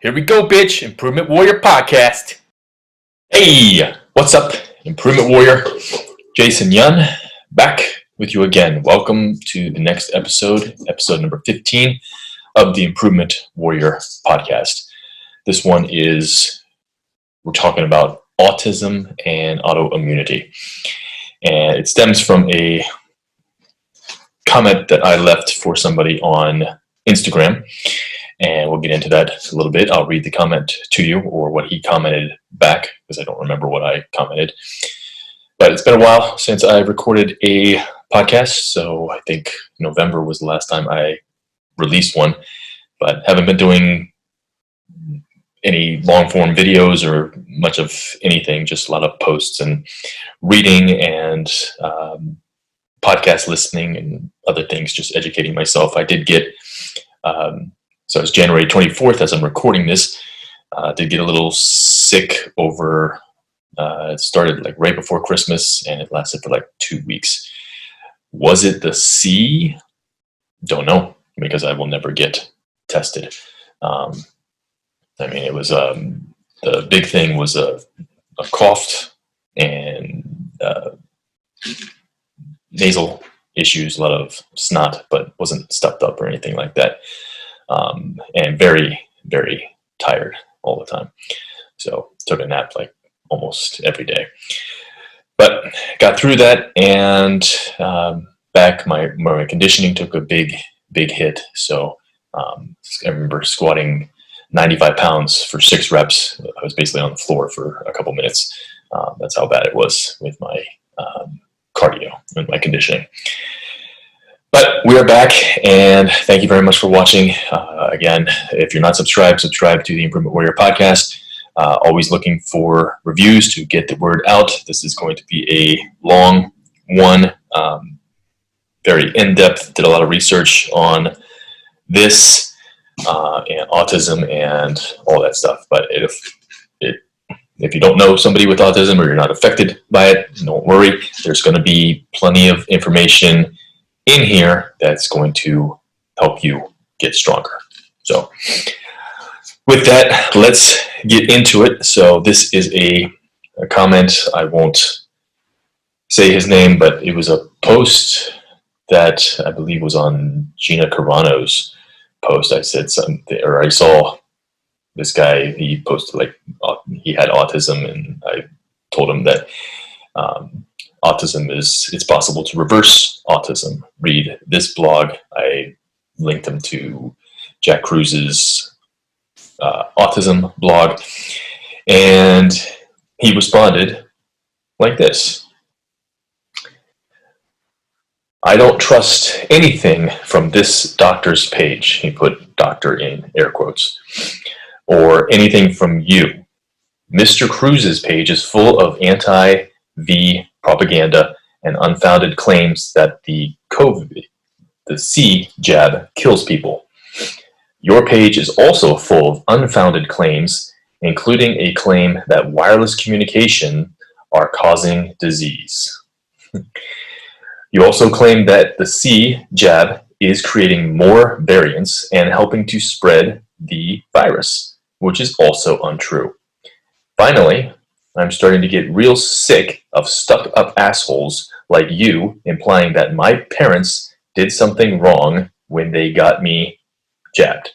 Here we go, bitch. Improvement Warrior Podcast. Hey, what's up, Improvement Warrior? Jason Yun, back with you again. Welcome to the next episode, episode number 15 of the Improvement Warrior Podcast. This one is, we're talking about autism and autoimmunity. And it stems from a comment that I left for somebody on Instagram. And we'll get into that a little bit. I'll read the comment to you or what he commented back because I don't remember what I commented. But it's been a while since I recorded a podcast. So I think November was the last time I released one. But haven't been doing any long form videos or much of anything, just a lot of posts and reading and um, podcast listening and other things, just educating myself. I did get, um, so it's January 24th as I'm recording this, uh, did get a little sick over, uh, it started like right before Christmas and it lasted for like two weeks. Was it the C? Don't know because I will never get tested. Um, I mean, it was um, the big thing was a, a cough and uh, nasal issues, a lot of snot, but wasn't stuffed up or anything like that. Um, and very, very tired all the time. So took a nap like almost every day. But got through that and um, back my, my conditioning took a big, big hit. So um, I remember squatting 95 pounds for six reps. I was basically on the floor for a couple minutes. Uh, that's how bad it was with my um, cardio and my conditioning. But we are back, and thank you very much for watching. Uh, again, if you're not subscribed, subscribe to the Improvement Warrior podcast. Uh, always looking for reviews to get the word out. This is going to be a long one, um, very in depth. Did a lot of research on this uh, and autism and all that stuff. But if if you don't know somebody with autism or you're not affected by it, don't worry. There's going to be plenty of information in here that's going to help you get stronger. So, with that, let's get into it. So, this is a, a comment. I won't say his name, but it was a post that I believe was on Gina Carano's post. I said something, or I saw this guy he posted like uh, he had autism and i told him that um, autism is it's possible to reverse autism. Read this blog. I linked him to jack Kruse's uh, autism blog and he responded like this. I don't trust anything from this doctor's page. He put doctor in air quotes or anything from you. Mr. Kruse's page is full of anti V propaganda and unfounded claims that the COVID, the C jab, kills people. Your page is also full of unfounded claims, including a claim that wireless communication are causing disease. you also claim that the C jab is creating more variants and helping to spread the virus which is also untrue. Finally, I'm starting to get real sick of stuck up assholes like you implying that my parents did something wrong when they got me jabbed.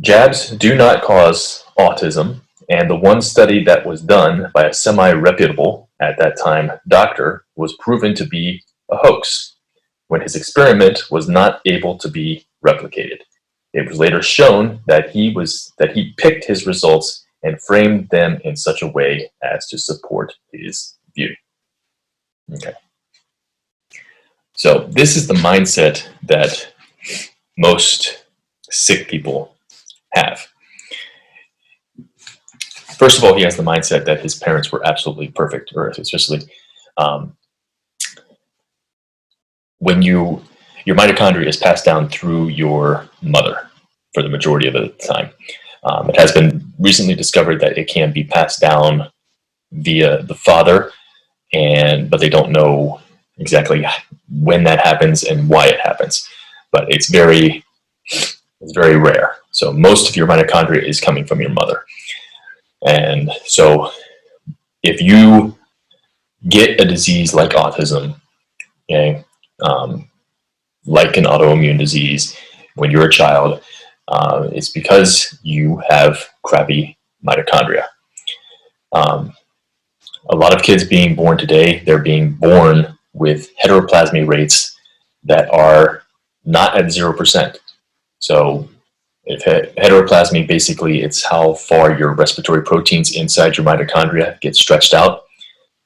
Jabs do not cause autism, and the one study that was done by a semi reputable, at that time, doctor was proven to be a hoax when his experiment was not able to be replicated. It was later shown that he was that he picked his results and framed them in such a way as to support his view. Okay. So this is the mindset that most sick people have. First of all, he has the mindset that his parents were absolutely perfect, or especially um, when you your mitochondria is passed down through your mother for the majority of the time. Um, it has been recently discovered that it can be passed down via the father, and but they don't know exactly when that happens and why it happens. But it's very, It's very rare. So most of your mitochondria is coming from your mother. And so if you get a disease like autism, okay, um, like an autoimmune disease when you're a child, uh, it's because you have crappy mitochondria. Um, a lot of kids being born today, they're being born with heteroplasmy rates that are not at 0%. So if heteroplasmy, basically it's how far your respiratory proteins inside your mitochondria get stretched out.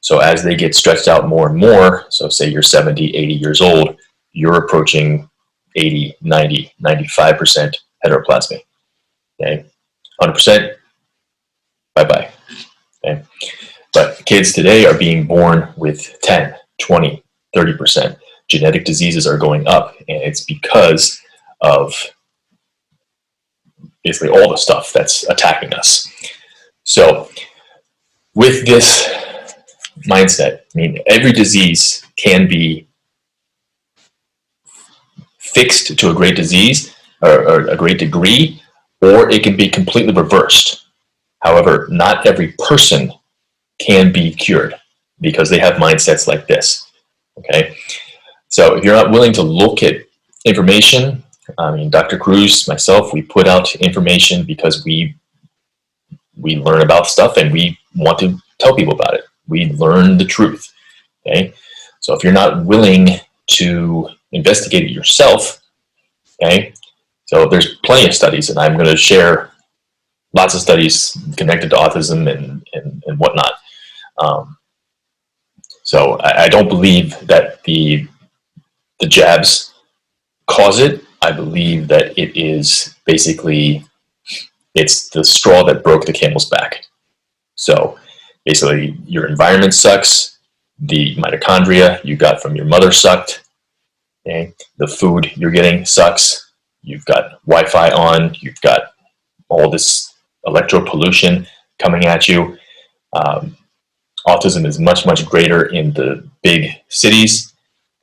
So as they get stretched out more and more, so say you're 70, 80 years old, you're approaching 80, 90, 95% heteroplasmy. Okay, 100%, bye-bye. Okay, but kids today are being born with 10, 20, 30%. Genetic diseases are going up, and it's because of basically all the stuff that's attacking us. So, with this mindset, I mean, every disease can be fixed to a great disease or, or a great degree, or it can be completely reversed. However, not every person can be cured because they have mindsets like this. Okay, so if you're not willing to look at information, I mean, Dr. Kruse, myself, we put out information because we we learn about stuff and we want to tell people about it. We learn the truth. Okay, so if you're not willing to investigate it yourself, okay, so there's plenty of studies, and I'm going to share lots of studies connected to autism and and, and whatnot. Um, so I, I don't believe that the the jabs cause it. I believe that it is basically it's the straw that broke the camel's back. So basically, your environment sucks. The mitochondria you got from your mother sucked. Okay? The food you're getting sucks. You've got Wi-Fi on. You've got all this electro pollution coming at you. Um, autism is much, much greater in the big cities,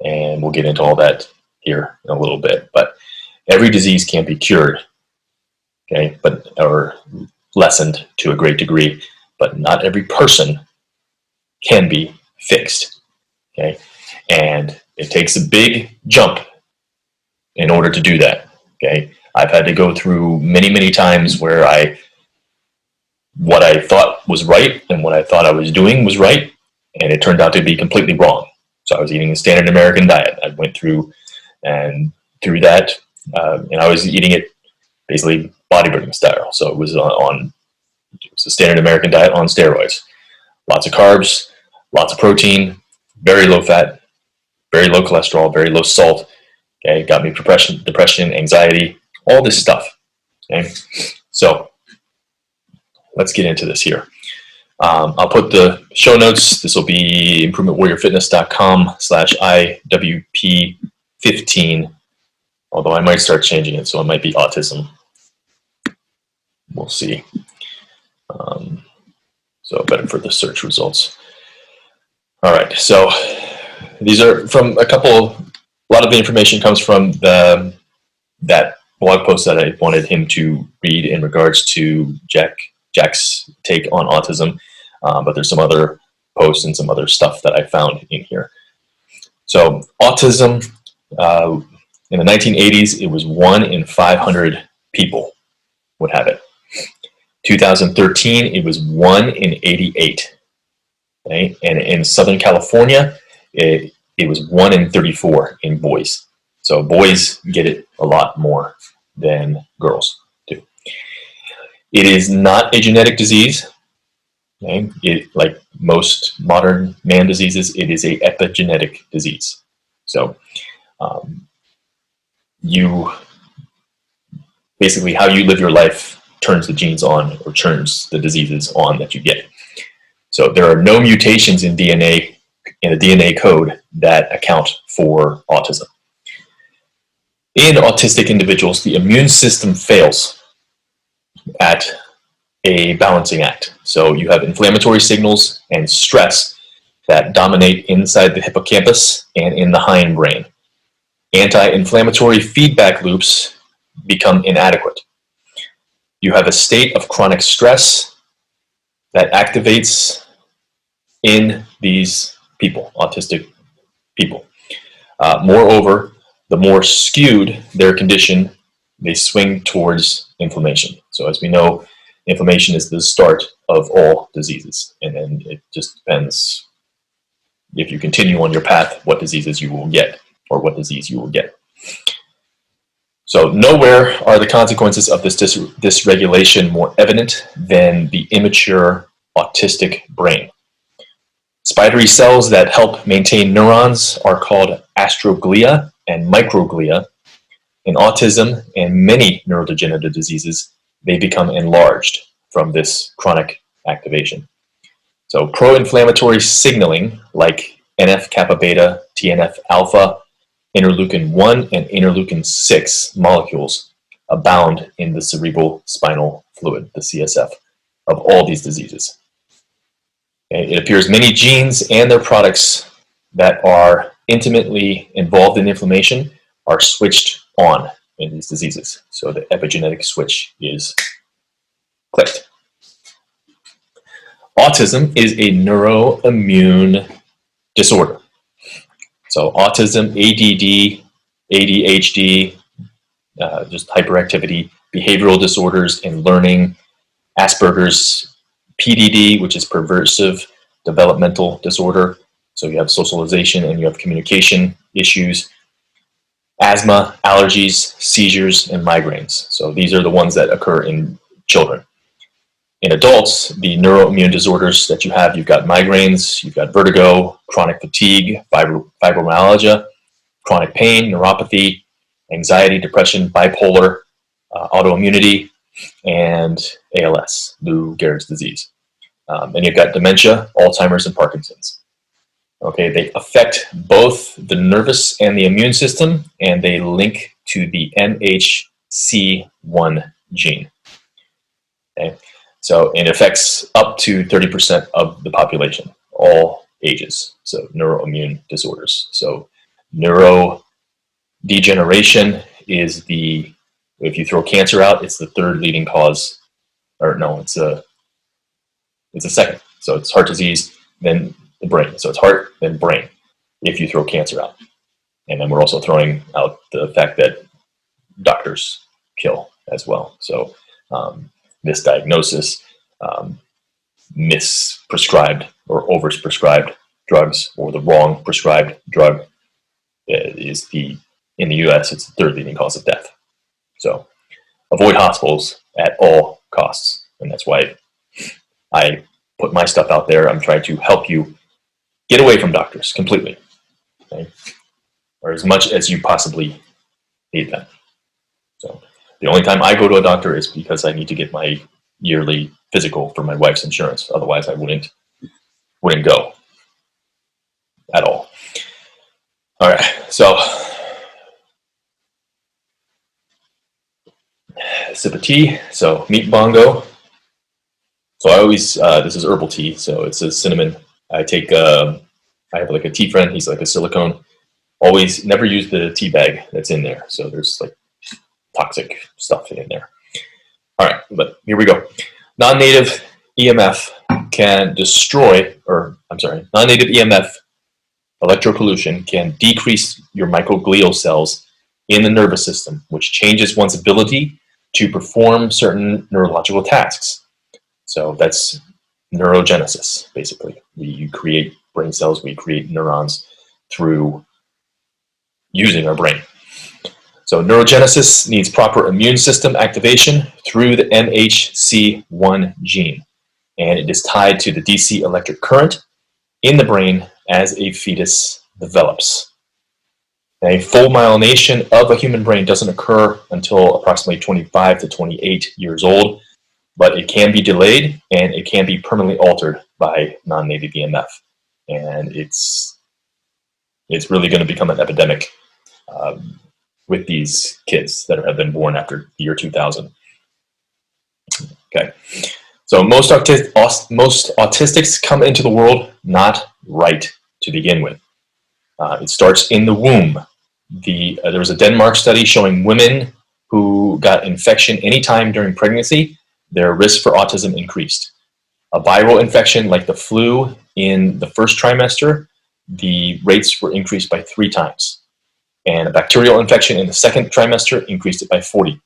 and we'll get into all that here in a little bit. But every disease can be cured, okay, but or lessened to a great degree, but not every person can be fixed, okay, and it takes a big jump in order to do that, okay. I've had to go through many, many times where I what I thought was right and what I thought I was doing was right, and it turned out to be completely wrong. So I was eating a standard American diet. I went through and through that, uh, and I was eating it basically bodybuilding style. So it was on, it was a standard American diet on steroids. Lots of carbs, lots of protein, very low fat, very low cholesterol, very low salt. Okay, got me depression, depression, anxiety, all this stuff. Okay, so let's get into this here. Um, I'll put the show notes. This will be improvementwarriorfitness.com slash IWP15, although I might start changing it, so it might be autism. We'll see. Um, so better for the search results. All right, so these are from a couple, a lot of the information comes from the, that blog post that I wanted him to read in regards to Jack Jack's take on autism, uh, but there's some other posts and some other stuff that I found in here. So autism, uh, in the 1980s, it was one in 500 people would have it. 2013, it was one in 88. Okay? And in Southern California, it, it was one in 34 in boys. So boys get it a lot more than girls. Do. It is not a genetic disease. Okay? It, like most modern man diseases, it is a epigenetic disease. So um, you basically how you live your life turns the genes on or turns the diseases on that you get. So there are no mutations in DNA in the DNA code that account for autism. In autistic individuals, the immune system fails at a balancing act. So you have inflammatory signals and stress that dominate inside the hippocampus and in the hindbrain. Anti-inflammatory feedback loops become inadequate. You have a state of chronic stress that activates in these people, autistic people. Uh, moreover, the more skewed their condition, they swing towards inflammation. So, as we know, inflammation is the start of all diseases, and then it just depends if you continue on your path, what diseases you will get or what disease you will get. So nowhere are the consequences of this dis- dysregulation more evident than the immature autistic brain. Spidery cells that help maintain neurons are called astroglia and microglia. In autism and many neurodegenerative diseases, they become enlarged from this chronic activation. So pro-inflammatory signaling like NF kappa beta, TNF alpha, interleukin 1 and interleukin 6 molecules abound in the cerebral spinal fluid, the CSF, of all these diseases. It appears many genes and their products that are intimately involved in inflammation are switched on in these diseases. So the epigenetic switch is clicked. Autism is a neuroimmune disorder. So autism, ADD, ADHD, uh, just hyperactivity, behavioral disorders in learning, Asperger's, PDD, which is perversive developmental disorder. So you have socialization and you have communication issues, asthma, allergies, seizures, and migraines. So these are the ones that occur in children. In adults, the neuroimmune disorders that you have, you've got migraines, you've got vertigo, chronic fatigue, fibro- fibromyalgia, chronic pain, neuropathy, anxiety, depression, bipolar, uh, autoimmunity, and ALS, Lou Gehrig's disease. Um, and you've got dementia, Alzheimer's, and Parkinson's. Okay, they affect both the nervous and the immune system, and they link to the MHC1 gene. Okay, so it affects up to 30% of the population, all ages. So neuroimmune disorders. So neurodegeneration is the if you throw cancer out, it's the third leading cause, or no, it's a it's a second. So it's heart disease, then the brain. So it's heart, then brain. If you throw cancer out, and then we're also throwing out the fact that doctors kill as well. So um, misdiagnosis, um, misprescribed or overprescribed drugs, or the wrong prescribed drug uh, is the in the U.S. It's the third leading cause of death. So avoid hospitals at all costs, and that's why I put my stuff out there. I'm trying to help you get away from doctors completely, okay? or as much as you possibly need them. So the only time I go to a doctor is because I need to get my yearly physical for my wife's insurance. Otherwise, I wouldn't wouldn't go at all. All right, so sip of tea. So meat bongo. So I always uh, this is herbal tea. So it's a cinnamon. I take. Uh, I have like a tea friend. He's like a silicone. Always never use the tea bag that's in there. So there's like toxic stuff in there. All right, but here we go. Non-native EMF can destroy, or I'm sorry, non-native EMF electropollution can decrease your microglial cells in the nervous system, which changes one's ability to perform certain neurological tasks. So that's neurogenesis, basically. We create brain cells, we create neurons through using our brain. So neurogenesis needs proper immune system activation through the MHC1 gene, and it is tied to the DC electric current in the brain as a fetus develops. A full myelination of a human brain doesn't occur until approximately 25 to 28 years old, but it can be delayed and it can be permanently altered by non-native EMF. And it's it's really going to become an epidemic um, with these kids that have been born after the year 2000. Okay, so most, most autistics come into the world not right to begin with. Uh, it starts in the womb. The, uh, there was a Denmark study showing women who got infection anytime during pregnancy, their risk for autism increased. A viral infection like the flu in the first trimester, the rates were increased by three times. And a bacterial infection in the second trimester increased it by 40%.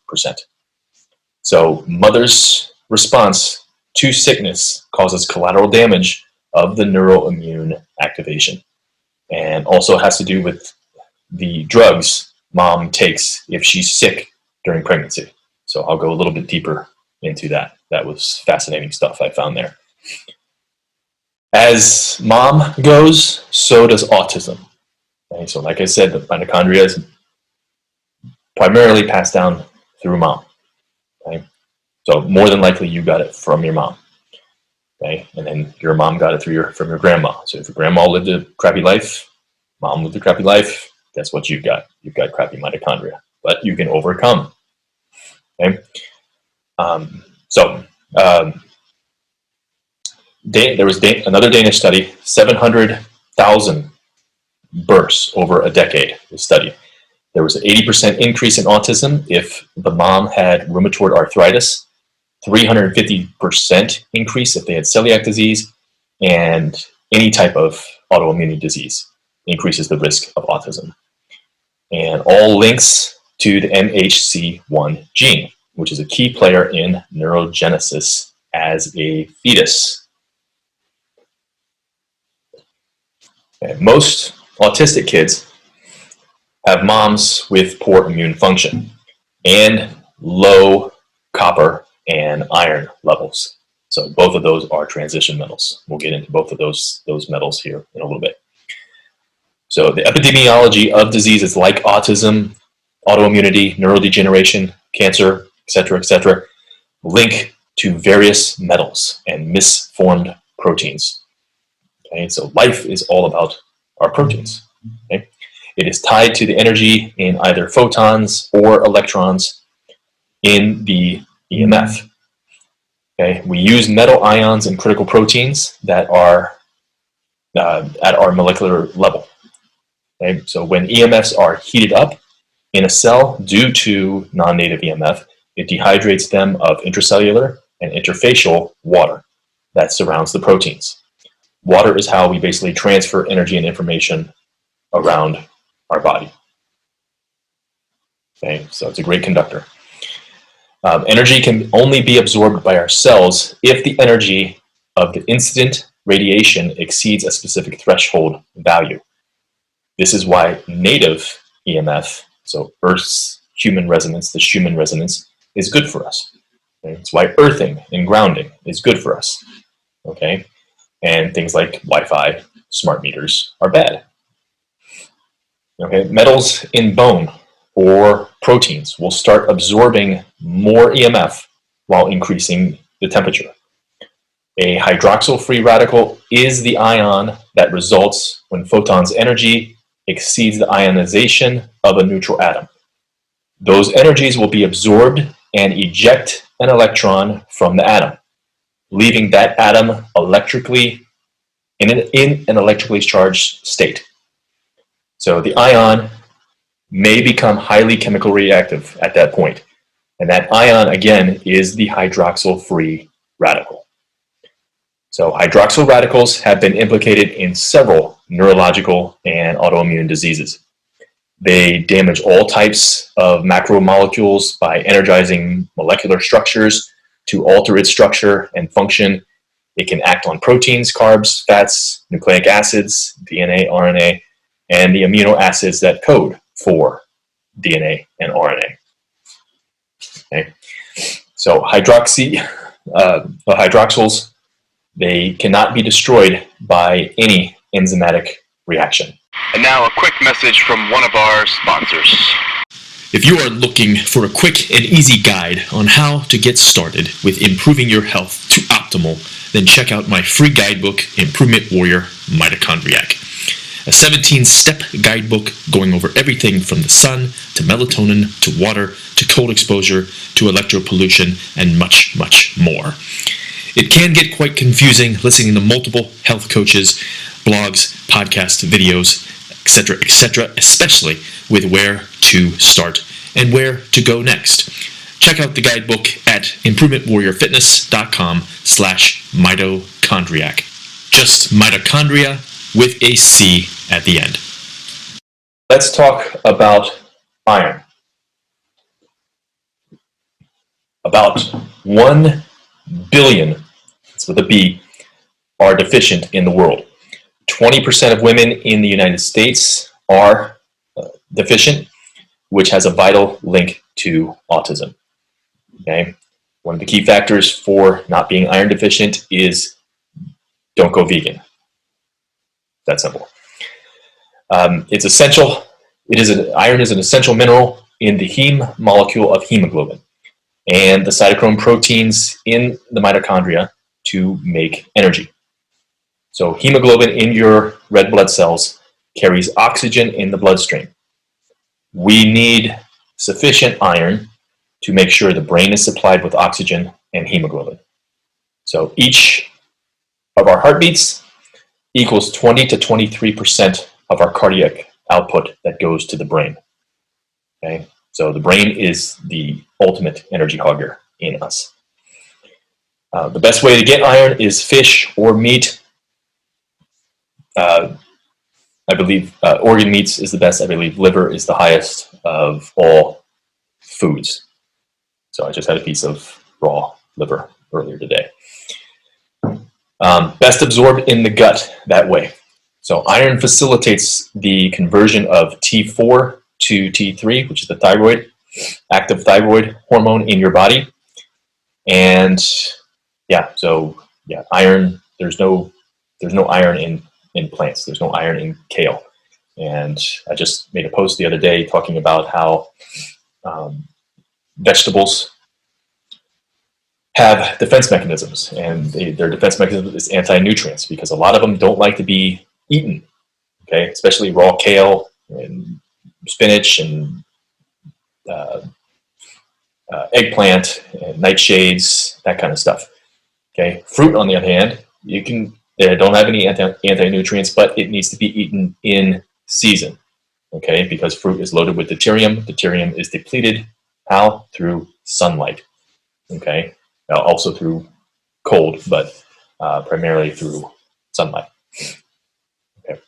So, mother's response to sickness causes collateral damage of the neuroimmune activation and also has to do with the drugs mom takes if she's sick during pregnancy. So I'll go a little bit deeper into that. That was fascinating stuff I found there. As mom goes, so does autism. So, like I said, the mitochondria is primarily passed down through mom. Okay? So, more than likely, you got it from your mom. Okay, and then your mom got it through your from your grandma. So, if your grandma lived a crappy life, mom lived a crappy life, guess what you've got? You've got crappy mitochondria, but you can overcome. Okay, um, so um, Dan- there was Dan- another Danish study, 700,000 births over a decade was studied. There was an 80% increase in autism if the mom had rheumatoid arthritis, 350% increase if they had celiac disease, and any type of autoimmune disease increases the risk of autism. And all links to the MHC1 gene, which is a key player in neurogenesis as a fetus. Okay, most autistic kids have moms with poor immune function and low copper and iron levels. So both of those are transition metals. We'll get into both of those those metals here in a little bit. So the epidemiology of diseases like autism, autoimmunity, neurodegeneration, cancer, etc., etc., link to various metals and misformed proteins. Okay, so life is all about our proteins. Okay? It is tied to the energy in either photons or electrons in the EMF. Okay, we use metal ions in critical proteins that are uh, at our molecular level. Okay? So when EMFs are heated up in a cell due to non-native EMF, it dehydrates them of intracellular and interfacial water that surrounds the proteins. Water is how we basically transfer energy and information around our body. Okay, so it's a great conductor. Um, energy can only be absorbed by our cells if the energy of the incident radiation exceeds a specific threshold value. This is why native EMF, so Earth's human resonance, the Schumann resonance, is good for us. Okay? It's why earthing and grounding is good for us. Okay, and things like Wi-Fi, smart meters are bad. Okay, metals in bone or proteins will start absorbing more EMF while increasing the temperature. A hydroxyl free radical is the ion that results when photons' energy exceeds the ionization of a neutral atom. Those energies will be absorbed and eject an electron from the atom, leaving that atom electrically in an, in an electrically charged state. So the ion may become highly chemical reactive at that point, and that ion again is the hydroxyl free radical. So hydroxyl radicals have been implicated in several neurological and autoimmune diseases. They damage all types of macromolecules by energizing molecular structures to alter its structure and function. It can act on proteins, carbs, fats, nucleic acids, DNA, RNA, and the amino acids that code for DNA and RNA. Okay. So hydroxy, uh, hydroxyls they cannot be destroyed by any enzymatic reaction. And now a quick message from one of our sponsors. If you are looking for a quick and easy guide on how to get started with improving your health to optimal, then check out my free guidebook, Improvement Warrior Mitochondriac. A 17 step guidebook going over everything from the sun to melatonin to water to cold exposure to electropollution and much, much more. It can get quite confusing listening to multiple health coaches, blogs, podcasts, videos, etc., etc., especially with where to start and where to go next. Check out the guidebook at improvementwarriorfitness.com slash mitochondriac. Just mitochondria with a C at the end. Let's talk about iron. About 1 billion, that's with a B, are deficient in the world. 20% of women in the United States are uh, deficient, which has a vital link to autism. Okay? One of the key factors for not being iron deficient is don't go vegan. That simple. Um, it's essential. It is an, iron is an essential mineral in the heme molecule of hemoglobin and the cytochrome proteins in the mitochondria to make energy. So hemoglobin in your red blood cells carries oxygen in the bloodstream. We need sufficient iron to make sure the brain is supplied with oxygen and hemoglobin. So each of our heartbeats equals 20 to 23% of our cardiac output that goes to the brain. Okay? So the brain is the ultimate energy hogger in us. Uh, the best way to get iron is fish or meat. Uh, I believe uh, organ meats is the best. I believe liver is the highest of all foods. So I just had a piece of raw liver earlier today. Um, best absorbed in the gut that way. So iron facilitates the conversion of T4 to T3, which is the thyroid, active thyroid hormone in your body. And yeah, so yeah, iron, there's no there's no iron in, in plants. There's no iron in kale. And I just made a post the other day talking about how um, vegetables have defense mechanisms, and they, their defense mechanism is anti-nutrients because a lot of them don't like to be eaten. Okay, especially raw kale and spinach and uh, uh, eggplant and nightshades, that kind of stuff. Okay, fruit on the other hand, you can they don't have any anti, anti-nutrients, but it needs to be eaten in season. Okay, because fruit is loaded with deuterium. Deuterium is depleted how through sunlight. Okay, now also through cold, but uh, primarily through sunlight. Okay.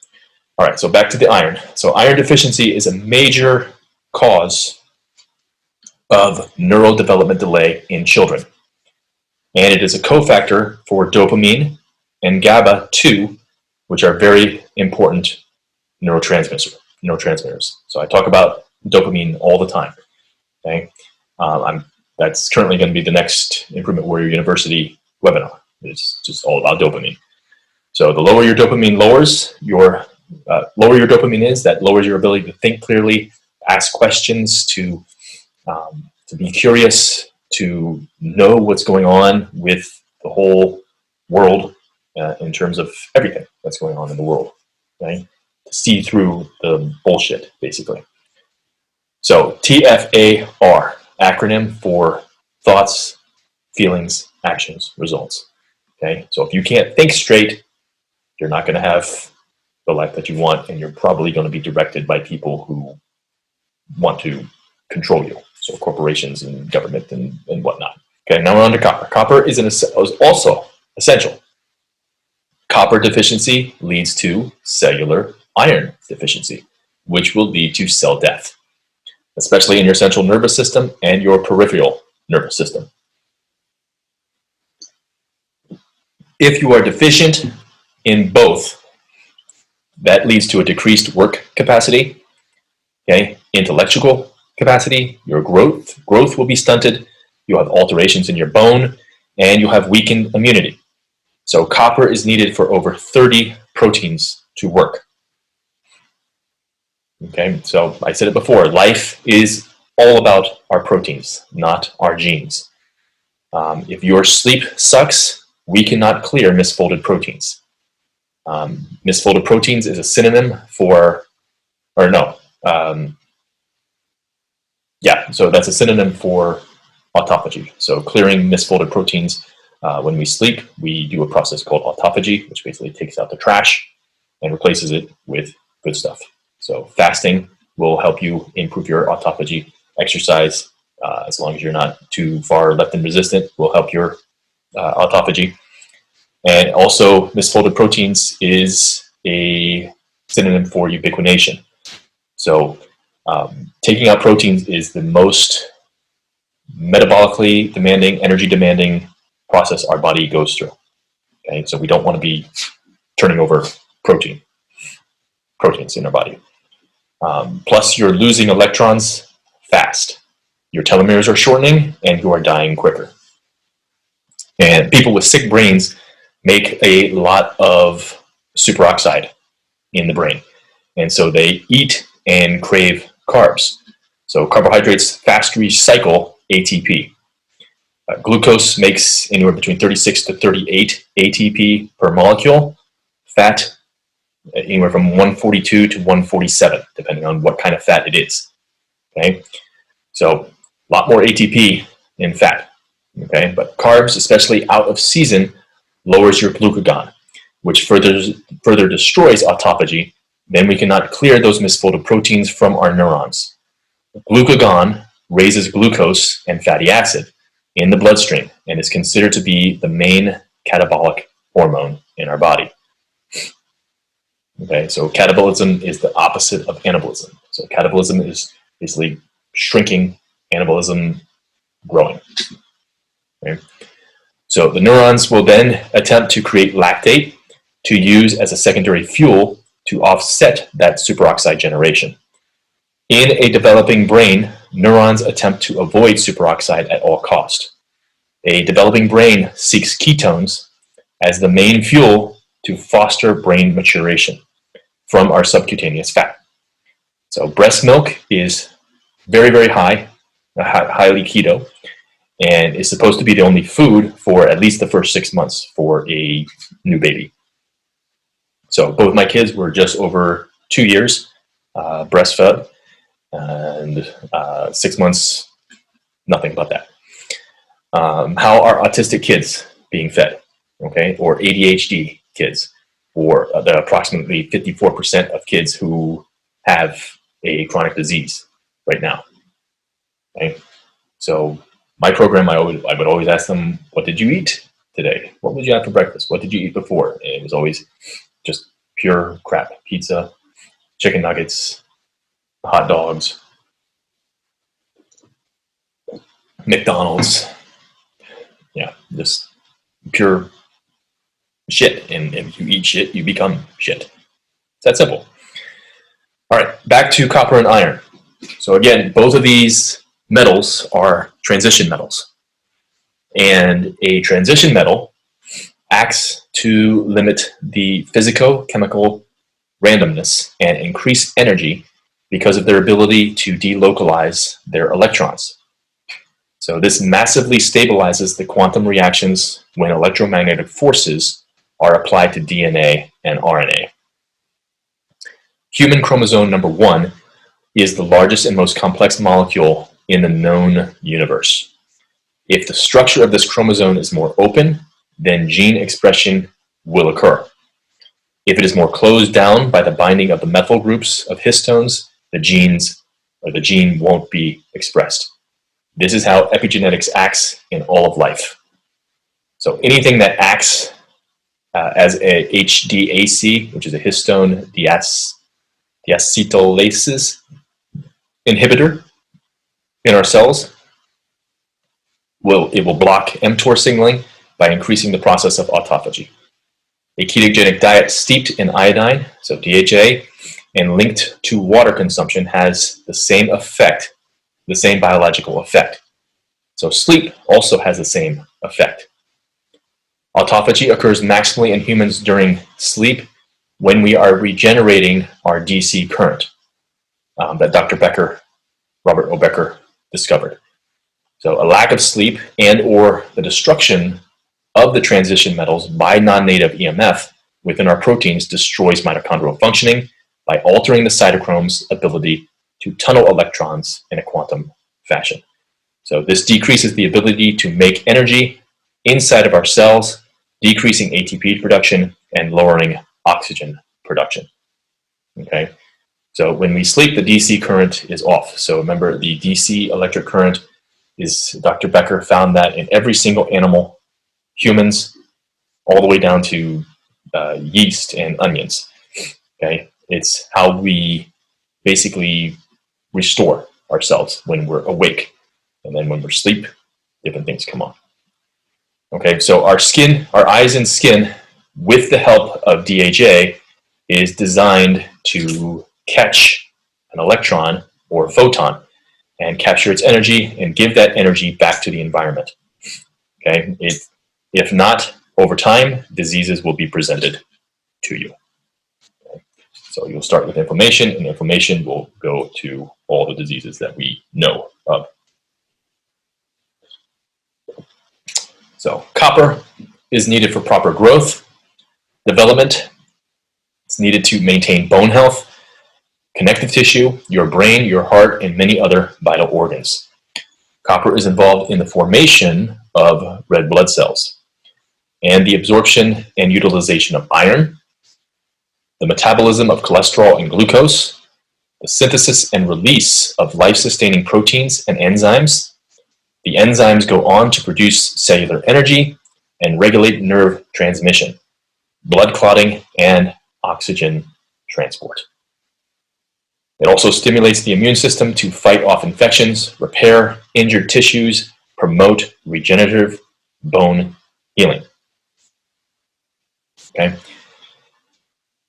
All right, so back to the iron. So iron deficiency is a major cause of neurodevelopment delay in children. And it is a cofactor for dopamine and GABA 2, which are very important neurotransmitters. neurotransmitters. So I talk about dopamine all the time. Okay, um, I'm that's currently going to be the next Improvement Warrior University webinar. It's just all about dopamine. So the lower your dopamine lowers, your uh, lower your dopamine is, that lowers your ability to think clearly, ask questions, to um, to be curious, to know what's going on with the whole world uh, in terms of everything that's going on in the world. Right? See through the bullshit, basically. So TFAR acronym for thoughts, feelings, actions, results. Okay, so if you can't think straight, you're not going to have the life that you want, and you're probably going to be directed by people who want to control you. So corporations and government and, and whatnot. Okay, now we're on to copper. Copper is, an, is also essential. Copper deficiency leads to cellular iron deficiency, which will lead to cell death especially in your central nervous system and your peripheral nervous system. If you are deficient in both, that leads to a decreased work capacity, okay, intellectual capacity, your growth, growth will be stunted, you'll have alterations in your bone, and you'll have weakened immunity. So copper is needed for over 30 proteins to work. Okay, so I said it before life is all about our proteins, not our genes. Um, if your sleep sucks, we cannot clear misfolded proteins. Um, misfolded proteins is a synonym for, or no, um, yeah, so that's a synonym for autophagy. So clearing misfolded proteins. Uh, when we sleep, we do a process called autophagy, which basically takes out the trash and replaces it with good stuff. So fasting will help you improve your autophagy exercise, uh, as long as you're not too far leptin resistant, will help your uh, autophagy. And also, misfolded proteins is a synonym for ubiquination. So, um, taking out proteins is the most metabolically demanding, energy demanding process our body goes through. Okay, so we don't want to be turning over protein, proteins in our body. Um, plus, you're losing electrons fast. Your telomeres are shortening, and you are dying quicker. And people with sick brains make a lot of superoxide in the brain, and so they eat and crave carbs. So carbohydrates fast recycle ATP. Uh, glucose makes anywhere between 36 to 38 ATP per molecule. Fat, uh, anywhere from 142 to 147, depending on what kind of fat it is. Okay, so a lot more ATP in fat. Okay, but carbs, especially out of season, lowers your glucagon, which further further destroys autophagy. Then we cannot clear those misfolded proteins from our neurons. Glucagon raises glucose and fatty acid in the bloodstream and is considered to be the main catabolic hormone in our body. Okay, so catabolism is the opposite of anabolism. So catabolism is basically shrinking, anabolism growing. Okay. So the neurons will then attempt to create lactate to use as a secondary fuel to offset that superoxide generation. In a developing brain, neurons attempt to avoid superoxide at all cost. A developing brain seeks ketones as the main fuel to foster brain maturation from our subcutaneous fat. So breast milk is very, very high, highly keto, and is supposed to be the only food for at least the first six months for a new baby. So both my kids were just over two years uh, breastfed, and uh, six months, nothing but that. Um, how are autistic kids being fed? Okay, or ADHD kids, or the approximately 54% of kids who have a chronic disease right now. Okay, so my program, I, always, I would always ask them, "What did you eat today? What did you have for breakfast? What did you eat before?" And it was always just pure crap: pizza, chicken nuggets, hot dogs, McDonald's. Yeah, just pure shit. And if you eat shit, you become shit. It's that simple. All right, back to copper and iron. So again, both of these metals are transition metals. And a transition metal acts to limit the physico-chemical randomness and increase energy because of their ability to delocalize their electrons. So this massively stabilizes the quantum reactions when electromagnetic forces are applied to DNA and RNA. Human chromosome number one is the largest and most complex molecule in the known universe. If the structure of this chromosome is more open, then gene expression will occur. If it is more closed down by the binding of the methyl groups of histones, the genes or the gene won't be expressed. This is how epigenetics acts in all of life. So anything that acts uh, as a HDAC, which is a histone deacetylase inhibitor in our cells, will it will block mTOR signaling by increasing the process of autophagy. A ketogenic diet steeped in iodine, so DHA, and linked to water consumption has the same effect, the same biological effect. So sleep also has the same effect. Autophagy occurs maximally in humans during sleep when we are regenerating our DC current um, that Dr. Becker, Robert O. Becker, discovered. So a lack of sleep and or the destruction of the transition metals by non-native EMF within our proteins destroys mitochondrial functioning by altering the cytochrome's ability to tunnel electrons in a quantum fashion. So this decreases the ability to make energy inside of our cells, decreasing ATP production and lowering oxygen production. Okay, So when we sleep, the DC current is off. So remember, the DC electric current is Dr. Becker found that in every single animal, humans, all the way down to uh, yeast and onions. Okay, it's how we basically restore ourselves when we're awake, and then when we're asleep, different things come on. Okay, so our skin, our eyes and skin, with the help of DHA, is designed to catch an electron or photon and capture its energy and give that energy back to the environment. Okay, it, if not, over time, diseases will be presented to you. So you'll start with inflammation, and inflammation will go to all the diseases that we know of. So copper is needed for proper growth, development. It's needed to maintain bone health, connective tissue, your brain, your heart, and many other vital organs. Copper is involved in the formation of red blood cells and the absorption and utilization of iron, the metabolism of cholesterol and glucose, the synthesis and release of life sustaining proteins and enzymes. The enzymes go on to produce cellular energy and regulate nerve transmission, blood clotting, and oxygen transport. It also stimulates the immune system to fight off infections, repair injured tissues, promote regenerative bone healing. Okay.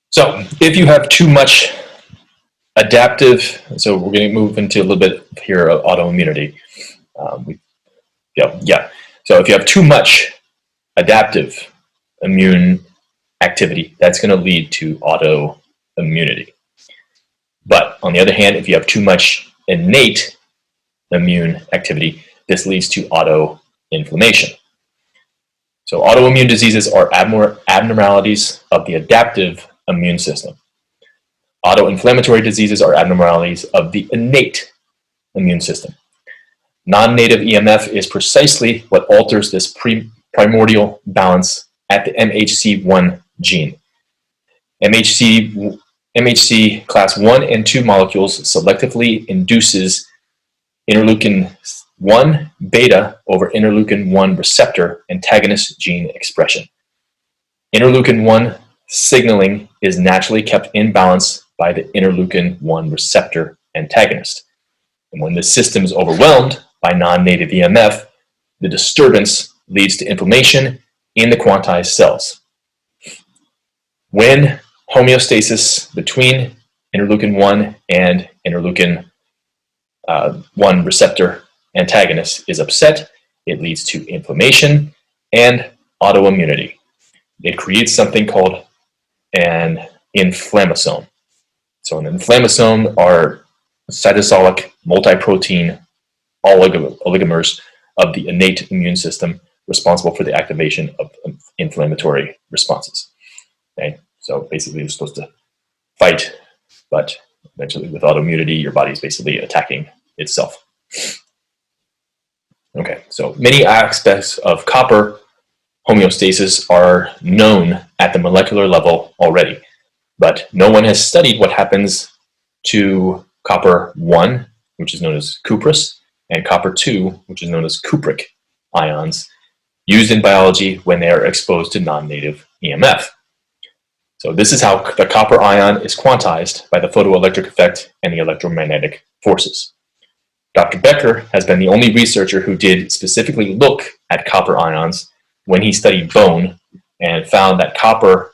So if you have too much adaptive, so we're going to move into a little bit here of autoimmunity. Um, we, yeah, yeah. So if you have too much adaptive immune activity, that's going to lead to autoimmunity. But on the other hand, if you have too much innate immune activity, this leads to autoinflammation. So autoimmune diseases are abnormalities of the adaptive immune system. Autoinflammatory diseases are abnormalities of the innate immune system. Non-native EMF is precisely what alters this primordial balance at the MHC1 gene. MHC MHC class 1 and 2 molecules selectively induces interleukin 1 beta over interleukin 1 receptor antagonist gene expression. Interleukin 1 signaling is naturally kept in balance by the interleukin 1 receptor antagonist. And when the system is overwhelmed by non-native EMF, the disturbance leads to inflammation in the quantized cells. When homeostasis between interleukin 1 and interleukin uh, 1 receptor antagonist is upset, it leads to inflammation and autoimmunity. It creates something called an inflammasome. So an inflammasome are cytosolic multi-protein oligomers of the innate immune system responsible for the activation of inflammatory responses. Okay? So basically, you're supposed to fight, but eventually, with autoimmunity, your body is basically attacking itself. Okay, so many aspects of copper homeostasis are known at the molecular level already, but no one has studied what happens to copper 1, which is known as cuprous, and copper 2, which is known as cupric ions, used in biology when they are exposed to non-native EMF. So this is how the copper ion is quantized by the photoelectric effect and the electromagnetic forces. Dr. Becker has been the only researcher who did specifically look at copper ions when he studied bone and found that copper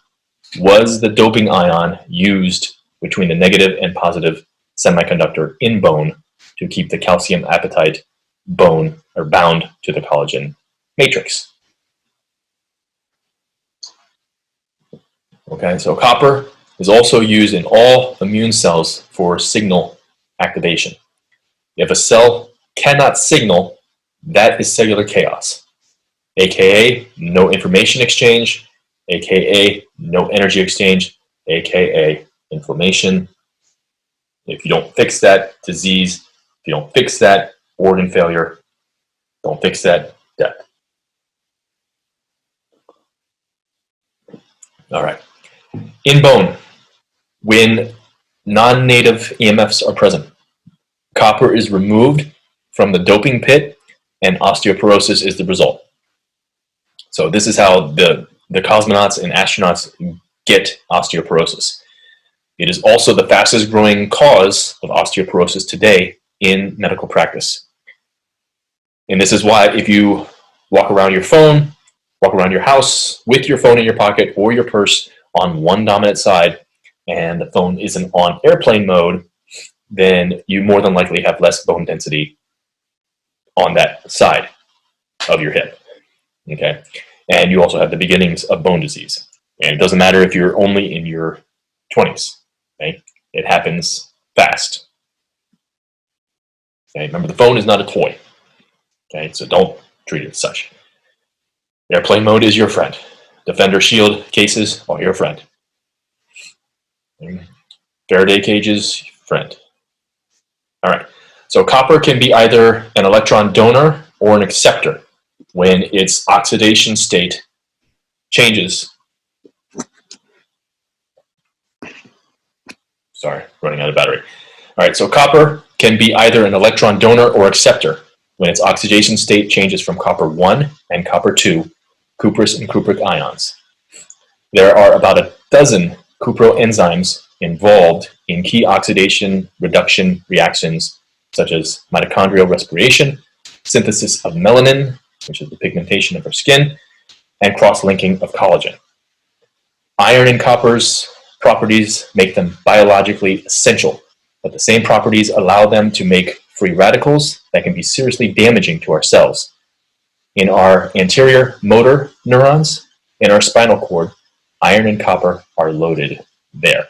was the doping ion used between the negative and positive semiconductor in bone to keep the calcium apatite bone or bound to the collagen matrix. Okay, so copper is also used in all immune cells for signal activation. If a cell cannot signal, that is cellular chaos, aka no information exchange, aka no energy exchange, aka inflammation. If you don't fix that, disease. If you don't fix that, organ failure. Don't fix that, death. All right. In bone, when non-native EMFs are present. Copper is removed from the doping pit, and osteoporosis is the result. So this is how the the cosmonauts and astronauts get osteoporosis. It is also the fastest growing cause of osteoporosis today in medical practice. And this is why if you walk around your phone, walk around your house with your phone in your pocket or your purse on one dominant side, and the phone isn't on airplane mode, then you more than likely have less bone density on that side of your hip. Okay. And you also have the beginnings of bone disease. And it doesn't matter if you're only in your 20s. Okay. It happens fast. Okay. Remember, the phone is not a toy. Okay. So don't treat it as such. Airplane mode is your friend. Defender shield cases are your friend. Faraday cages, friend. All right. So copper can be either an electron donor or an acceptor when its oxidation state changes. Sorry, running out of battery. All right, so copper can be either an electron donor or acceptor when its oxidation state changes from copper 1 and copper 2, cuprous and cupric ions. There are about a dozen cuproenzymes involved in key oxidation reduction reactions such as mitochondrial respiration, synthesis of melanin, which is the pigmentation of our skin, and cross-linking of collagen. Iron and copper's properties make them biologically essential, but the same properties allow them to make free radicals that can be seriously damaging to our cells. In our anterior motor neurons, in our spinal cord, iron and copper are loaded there.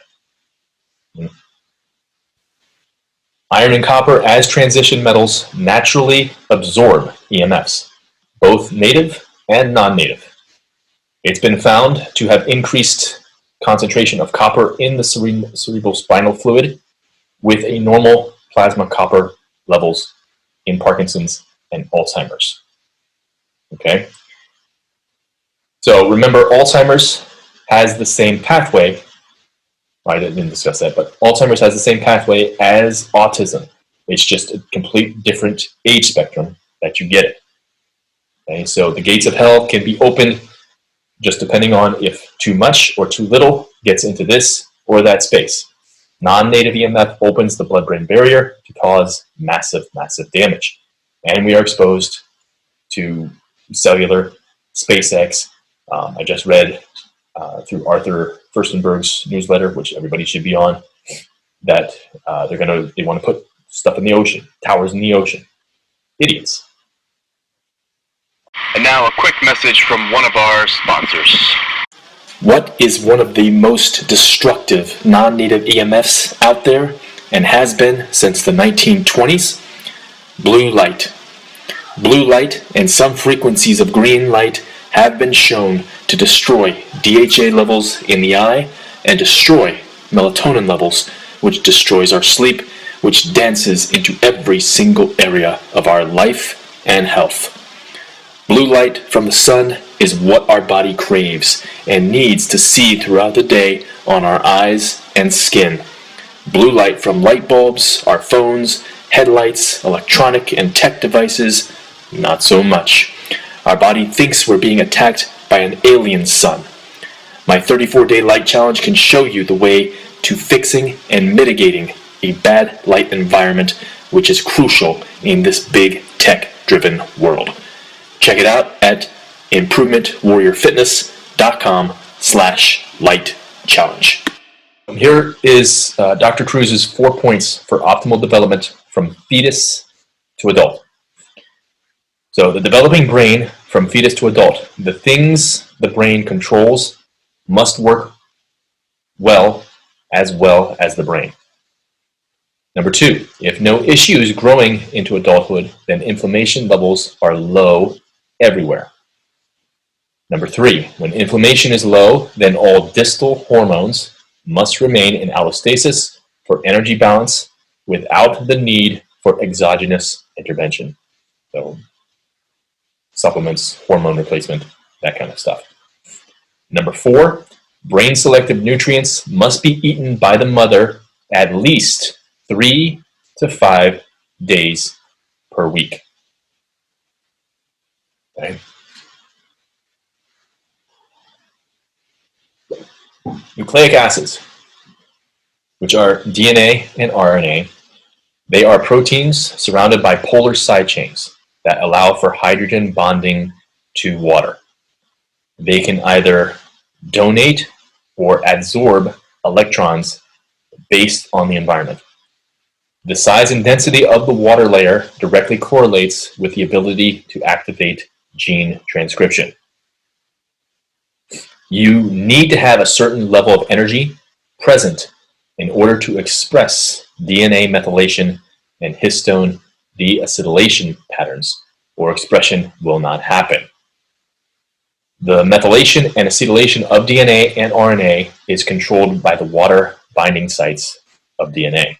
Iron and copper as transition metals naturally absorb EMFs, both native and non-native. It's been found to have increased concentration of copper in the cere cerebral spinal fluid with a normal plasma copper levels in Parkinson's and Alzheimer's. Okay? So remember, Alzheimer's has the same pathway I didn't discuss that, but Alzheimer's has the same pathway as autism. It's just a complete different age spectrum that you get it. Okay, so the gates of hell can be opened just depending on if too much or too little gets into this or that space. Non-native EMF opens the blood-brain barrier to cause massive, massive damage. And we are exposed to cellular, SpaceX. Um, I just read uh, through Arthur Firstenberg's newsletter, which everybody should be on, that uh, they're gonna they want to put stuff in the ocean, towers in the ocean. Idiots. And now a quick message from one of our sponsors. What is one of the most destructive non-native EMFs out there and has been since the 1920s? Blue light. Blue light and some frequencies of green light have been shown to destroy DHA levels in the eye and destroy melatonin levels, which destroys our sleep, which dances into every single area of our life and health. Blue light from the sun is what our body craves and needs to see throughout the day on our eyes and skin. Blue light from light bulbs, our phones, headlights, electronic and tech devices, not so much. Our body thinks we're being attacked by an alien sun. My 34 day light challenge can show you the way to fixing and mitigating a bad light environment, which is crucial in this big tech driven world. Check it out at improvementwarriorfitness.com slash light challenge. Here is uh, Dr. Kruse's four points for optimal development from fetus to adult. So the developing brain from fetus to adult, the things the brain controls must work well as well as the brain. Number two, if no issues growing into adulthood, then inflammation levels are low everywhere. Number three, when inflammation is low, then all distal hormones must remain in allostasis for energy balance without the need for exogenous intervention. So supplements, hormone replacement, that kind of stuff. Number four, brain selective nutrients must be eaten by the mother at least three to five days per week. Nucleic acids, which are DNA and RNA, they are proteins surrounded by polar side chains that allow for hydrogen bonding to water. They can either donate or absorb electrons based on the environment. The size and density of the water layer directly correlates with the ability to activate gene transcription. You need to have a certain level of energy present in order to express DNA methylation and histone deacetylation patterns, or expression will not happen. The methylation and acetylation of DNA and RNA is controlled by the water binding sites of DNA.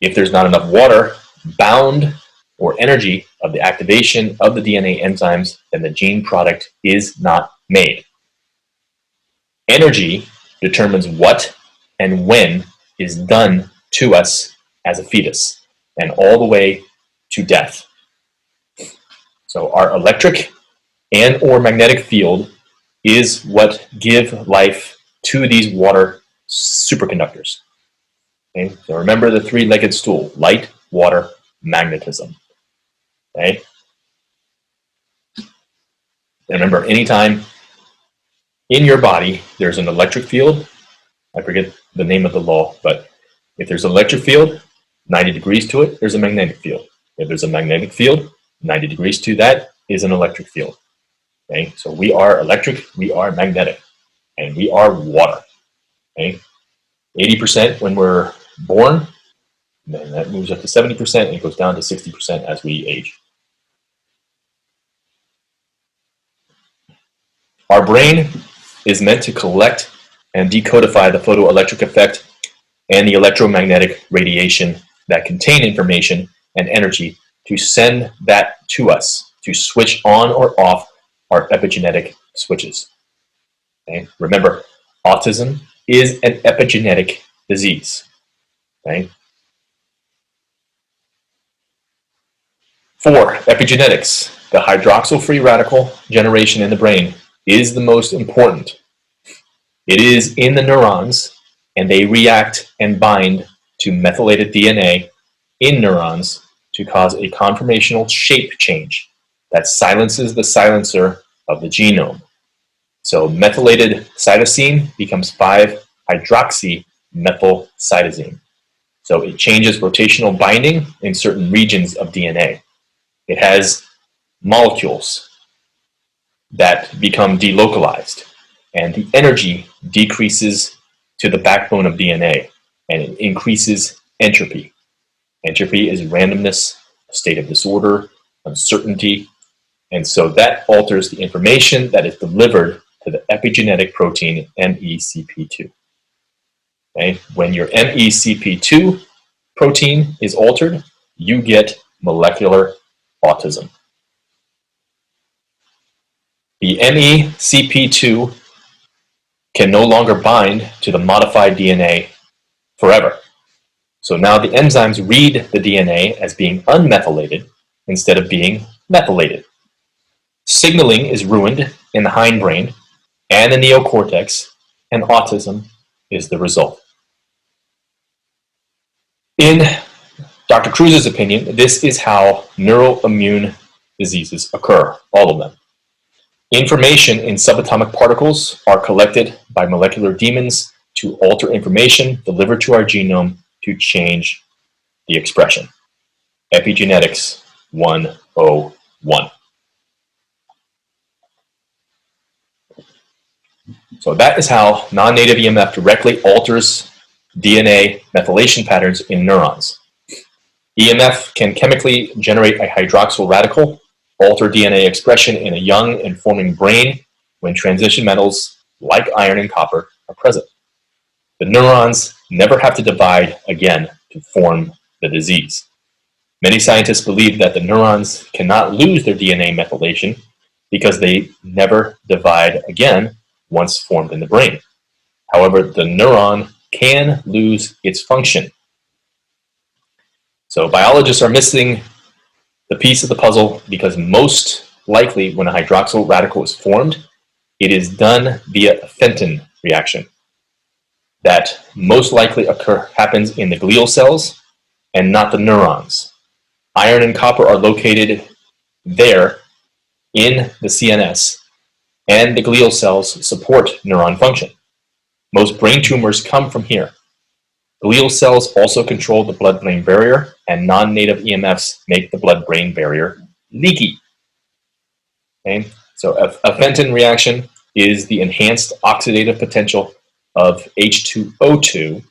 If there's not enough water bound or energy of the activation of the DNA enzymes, then the gene product is not made. Energy determines what and when is done to us as a fetus and all the way to death. So our electric and or magnetic field is what give life to these water superconductors. Okay, so remember the three-legged stool, light, water, magnetism. Okay. And remember, anytime in your body there's an electric field, I forget the name of the law, but if there's an electric field, 90 degrees to it, there's a magnetic field. If there's a magnetic field, 90 degrees to that is an electric field. Okay, so we are electric, we are magnetic, and we are water. Okay, 80% when we're born, then that moves up to 70% and it goes down to 60% as we age. Our brain is meant to collect and decodify the photoelectric effect and the electromagnetic radiation that contain information and energy to send that to us to switch on or off our epigenetic switches. Okay? Remember, autism is an epigenetic disease. Okay? Four, epigenetics. The hydroxyl free radical generation in the brain is the most important. It is in the neurons, and they react and bind to methylated DNA in neurons to cause a conformational shape change that silences the silencer of the genome. So methylated cytosine becomes 5-hydroxy methylcytosine. So it changes rotational binding in certain regions of DNA. It has molecules that become delocalized and the energy decreases to the backbone of DNA and it increases entropy. Entropy is randomness, a state of disorder, uncertainty, and so that alters the information that is delivered to the epigenetic protein MECP2. Okay? When your MECP2 protein is altered, you get molecular autism. The MECP2 can no longer bind to the modified DNA forever. So now the enzymes read the DNA as being unmethylated instead of being methylated. Signaling is ruined in the hindbrain and the neocortex, and autism is the result. In Dr. Kruse's opinion, this is how neuroimmune diseases occur, all of them. Information in subatomic particles are collected by molecular demons to alter information delivered to our genome to change the expression. Epigenetics 101. So that is how non-native EMF directly alters DNA methylation patterns in neurons. EMF can chemically generate a hydroxyl radical, alter DNA expression in a young and forming brain when transition metals like iron and copper are present. The neurons never have to divide again to form the disease. Many scientists believe that the neurons cannot lose their DNA methylation because they never divide again once formed in the brain. However, the neuron can lose its function. So biologists are missing the piece of the puzzle because most likely when a hydroxyl radical is formed, it is done via a Fenton reaction that most likely occur happens in the glial cells and not the neurons. Iron and copper are located there in the CNS, and the glial cells support neuron function. Most brain tumors come from here. Glial cells also control the blood-brain barrier, and non-native EMFs make the blood-brain barrier leaky. Okay? So a, a Fenton reaction is the enhanced oxidative potential of H2O2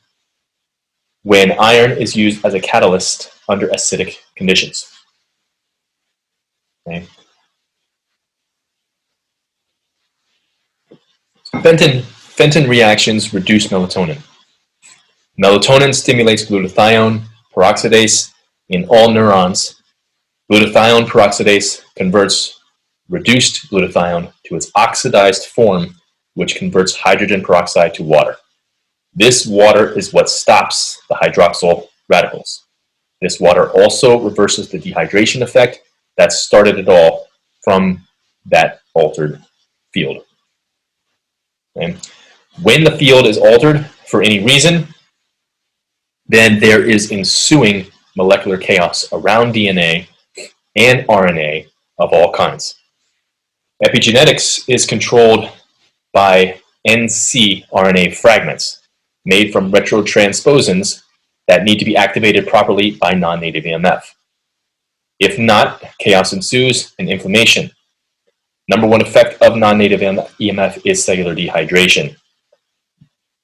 when iron is used as a catalyst under acidic conditions. Okay. Fenton, Fenton reactions reduce melatonin. Melatonin stimulates glutathione peroxidase in all neurons. Glutathione peroxidase converts reduced glutathione to its oxidized form, which converts hydrogen peroxide to water. This water is what stops the hydroxyl radicals. This water also reverses the dehydration effect that started it all from that altered field. Okay. When the field is altered for any reason, then there is ensuing molecular chaos around DNA and RNA of all kinds. Epigenetics is controlled by NC RNA fragments made from retrotransposons that need to be activated properly by non-native EMF. If not, chaos ensues and inflammation. Number one effect of non-native EMF is cellular dehydration,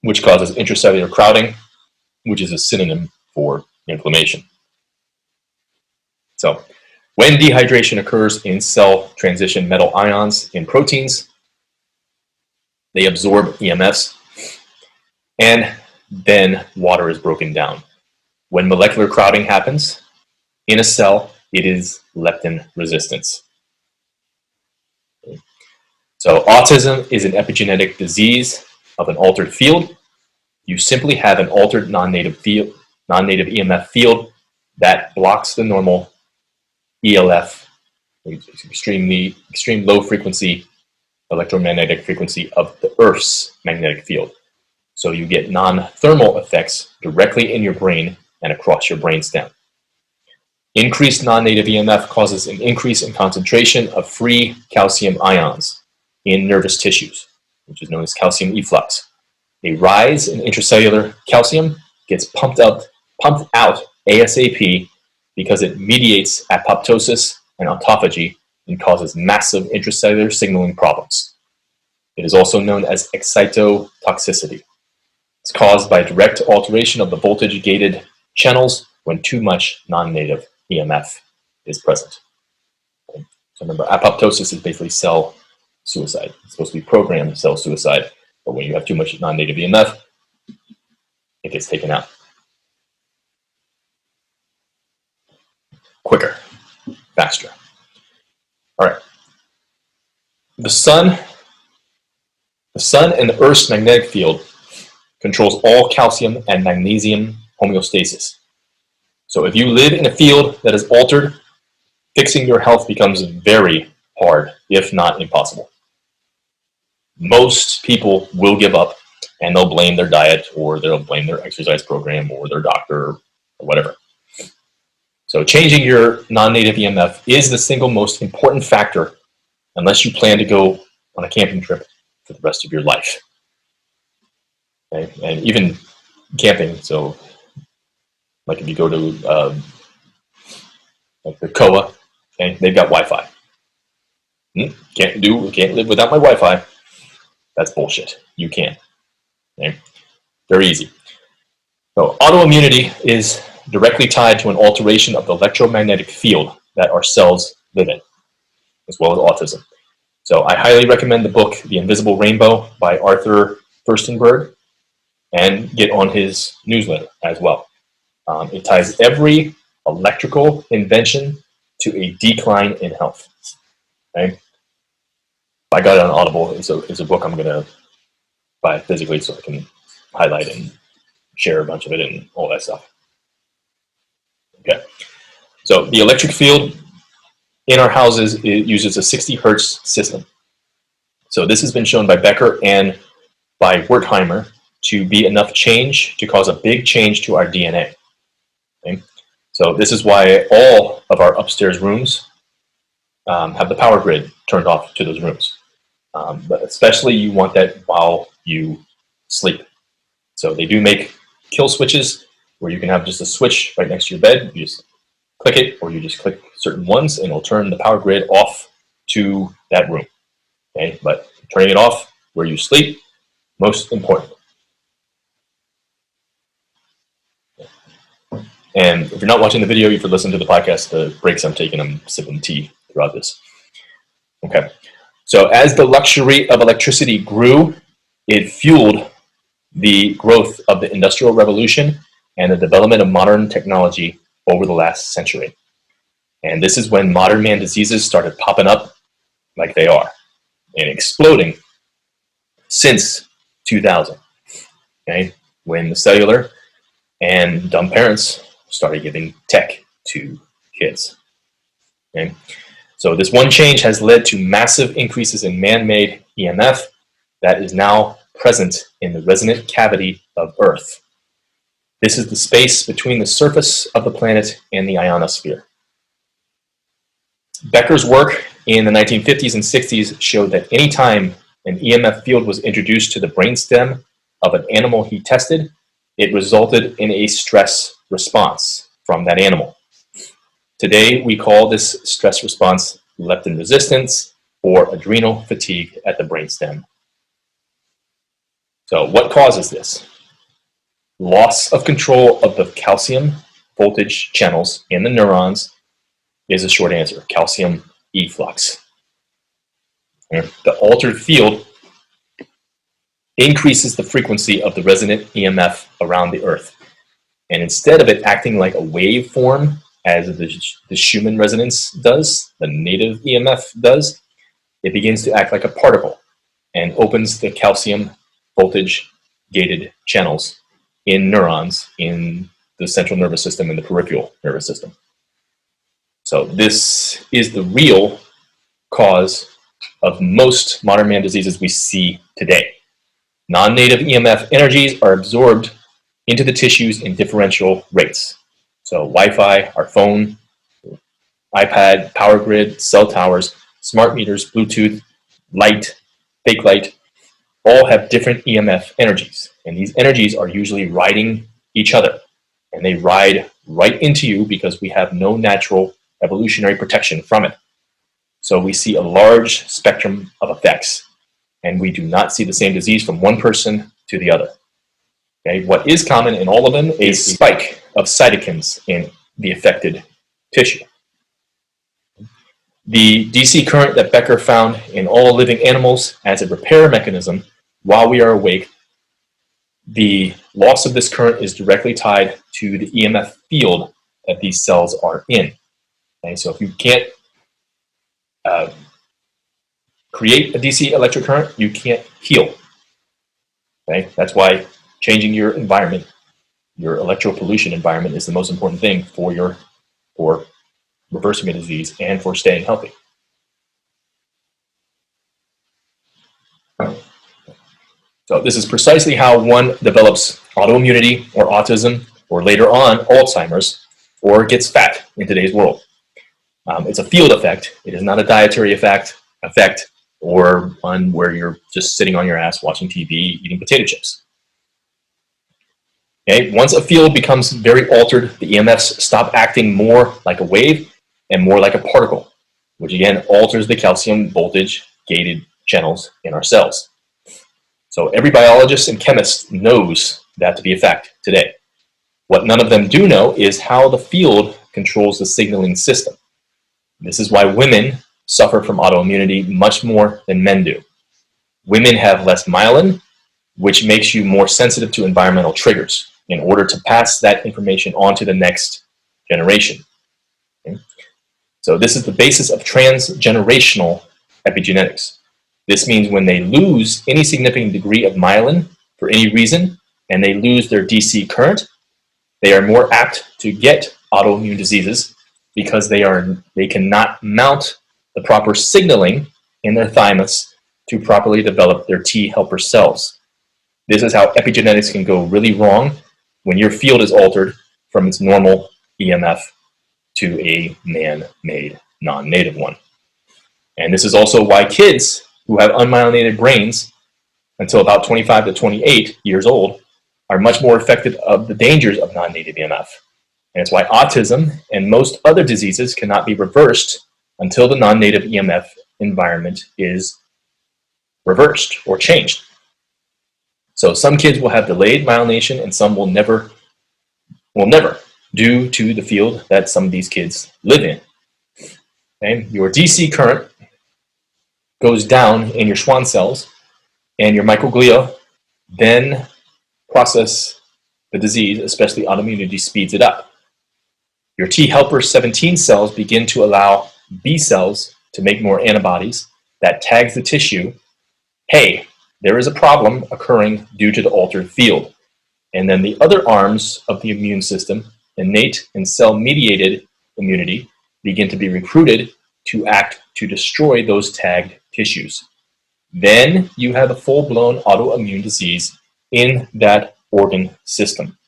which causes intracellular crowding, which is a synonym for inflammation. So when dehydration occurs in cell transition metal ions in proteins, they absorb EMFs and then water is broken down. When molecular crowding happens in a cell, it is leptin resistance. So autism is an epigenetic disease of an altered field. You simply have an altered non-native field, non-native EMF field that blocks the normal ELF, extremely extreme low frequency electromagnetic frequency of the Earth's magnetic field. So you get non-thermal effects directly in your brain and across your brainstem. Increased non-native EMF causes an increase in concentration of free calcium ions in nervous tissues, which is known as calcium efflux. A rise in intracellular calcium gets pumped out, pumped out ASAP because it mediates apoptosis and autophagy and causes massive intracellular signaling problems. It is also known as excitotoxicity. It's caused by direct alteration of the voltage-gated channels when too much non-native EMF is present. So remember, apoptosis is basically cell suicide. It's supposed to be programmed cell suicide, but when you have too much non-native EMF, it gets taken out. Quicker, faster. All right. The sun, the sun and the Earth's magnetic field controls all calcium and magnesium homeostasis. So if you live in a field that is altered, fixing your health becomes very hard, if not impossible. Most people will give up and they'll blame their diet or they'll blame their exercise program or their doctor or whatever. So changing your non-native EMF is the single most important factor unless you plan to go on a camping trip for the rest of your life. Okay? And even camping, so like if you go to um, like the Koa, okay, they've got Wi-Fi. Hmm? Can't do, can't live without my Wi-Fi. That's bullshit. You can. Okay? Very easy. So autoimmunity is directly tied to an alteration of the electromagnetic field that our cells live in, as well as autism. So I highly recommend the book The Invisible Rainbow by Arthur Firstenberg and get on his newsletter as well. Um, it ties every electrical invention to a decline in health. Okay? I got it on Audible. It's a, it's a book I'm going to buy physically so I can highlight and share a bunch of it and all that stuff. Okay, so the electric field in our houses it uses a 60 hertz system. So this has been shown by Becker and by Wertheimer to be enough change to cause a big change to our DNA. Okay? So this is why all of our upstairs rooms um, have the power grid turned off to those rooms. Um, but especially you want that while you sleep. So they do make kill switches where you can have just a switch right next to your bed. You just click it, or you just click certain ones, and it'll turn the power grid off to that room. Okay, but turning it off where you sleep, most important. And if you're not watching the video, you could listen to the podcast. The breaks I'm taking, I'm sipping tea throughout this. Okay. So as the luxury of electricity grew, it fueled the growth of the Industrial Revolution and the development of modern technology over the last century. And this is when modern man diseases started popping up like they are and exploding since 2000. Okay, when the cellular and dumb parents started giving tech to kids. Okay, so this one change has led to massive increases in man-made EMF that is now present in the resonant cavity of Earth. This is the space between the surface of the planet and the ionosphere. Becker's work in the 1950s and 60s showed that any time an EMF field was introduced to the brainstem of an animal he tested, it resulted in a stress response from that animal. Today, we call this stress response leptin resistance or adrenal fatigue at the brainstem. So what causes this? Loss of control of the calcium voltage channels in the neurons is a short answer, calcium efflux. The altered field increases the frequency of the resonant EMF around the earth. And instead of it acting like a waveform as the, the Schumann resonance does, the native EMF does, it begins to act like a particle and opens the calcium voltage gated channels in neurons in the central nervous system and the peripheral nervous system. So this is the real cause of most modern man diseases we see today. Non-native EMF energies are absorbed into the tissues in differential rates. So Wi-Fi, our phone, iPad, power grid, cell towers, smart meters, Bluetooth, light, fake light, all have different EMF energies. And these energies are usually riding each other. And they ride right into you because we have no natural evolutionary protection from it. So we see a large spectrum of effects. And we do not see the same disease from one person to the other. Okay, what is common in all of them is spike of cytokines in the affected tissue. The DC current that Becker found in all living animals as a repair mechanism while we are awake, the loss of this current is directly tied to the EMF field that these cells are in. Okay, so if you can't uh, create a DC electric current, you can't heal. Okay, that's why changing your environment, your electropollution environment, is the most important thing for your for reversing a disease and for staying healthy. So this is precisely how one develops autoimmunity or autism, or later on Alzheimer's, or gets fat in today's world. Um, it's a field effect. It is not a dietary effect, effect or one where you're just sitting on your ass watching TV, eating potato chips. Okay, once a field becomes very altered, the EMFs stop acting more like a wave and more like a particle, which again alters the calcium voltage gated channels in our cells. So every biologist and chemist knows that to be a fact today. What none of them do know is how the field controls the signaling system. This is why women suffer from autoimmunity much more than men do. Women have less myelin, which makes you more sensitive to environmental triggers in order to pass that information on to the next generation. Okay? So this is the basis of transgenerational epigenetics. This means when they lose any significant degree of myelin for any reason, and they lose their DC current, they are more apt to get autoimmune diseases because they are they cannot mount the proper signaling in their thymus to properly develop their T helper cells. This is how epigenetics can go really wrong when your field is altered from its normal EMF to a man-made non-native one. And this is also why kids who have unmyelinated brains until about 25 to 28 years old are much more affected of the dangers of non-native EMF. And it's why autism and most other diseases cannot be reversed until the non-native EMF environment is reversed or changed. So some kids will have delayed myelination and some will never will never due to the field that some of these kids live in. Okay? Your DC current goes down in your Schwann cells and your microglia then process the disease, especially autoimmunity, speeds it up. Your T helper 17 cells begin to allow B cells to make more antibodies that tags the tissue. Hey, there is a problem occurring due to the altered field. And then the other arms of the immune system, innate and cell mediated immunity, begin to be recruited to act to destroy those tagged tissues. Then you have a full blown autoimmune disease in that organ system.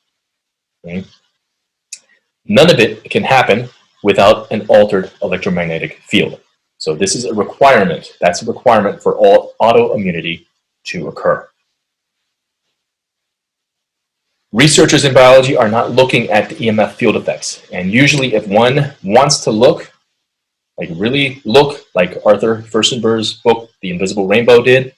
Okay? None of it can happen without an altered electromagnetic field. So this is a requirement. That's a requirement for all autoimmunity to occur. Researchers in biology are not looking at the EMF field effects. And usually if one wants to look, like really look like Arthur Firstenberg's book, The Invisible Rainbow did,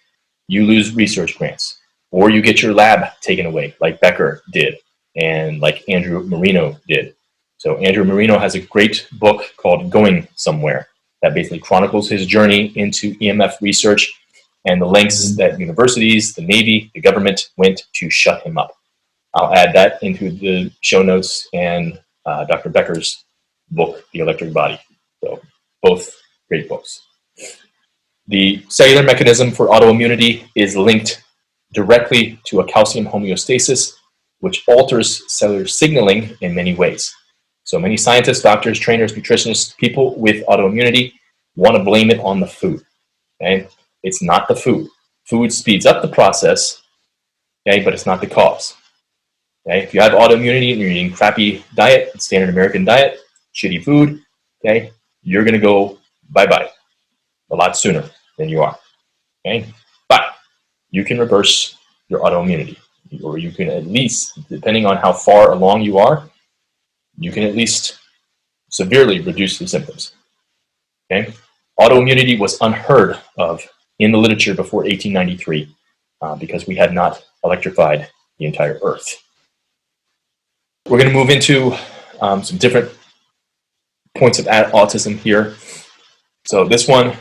you lose research grants. Or you get your lab taken away, like Becker did, and like Andrew Marino did. So Andrew Marino has a great book called Going Somewhere that basically chronicles his journey into EMF research and the lengths that universities, the Navy, the government went to shut him up. I'll add that into the show notes and uh, Dr. Becker's book, The Electric Body. So both great books. The cellular mechanism for autoimmunity is linked directly to a calcium homeostasis, which alters cellular signaling in many ways. So many scientists, doctors, trainers, nutritionists, people with autoimmunity want to blame it on the food. Okay? It's not the food. Food speeds up the process, okay, but it's not the cause. Okay? If you have autoimmunity and you're eating crappy diet, standard American diet, shitty food, okay, you're gonna go bye-bye a lot sooner than you are. Okay? But you can reverse your autoimmunity, or you can at least, depending on how far along you are, you can at least severely reduce the symptoms. Okay? Autoimmunity was unheard of in the literature before 1893 uh, because we had not electrified the entire earth. We're going to move into um, some different points of autism here. So this one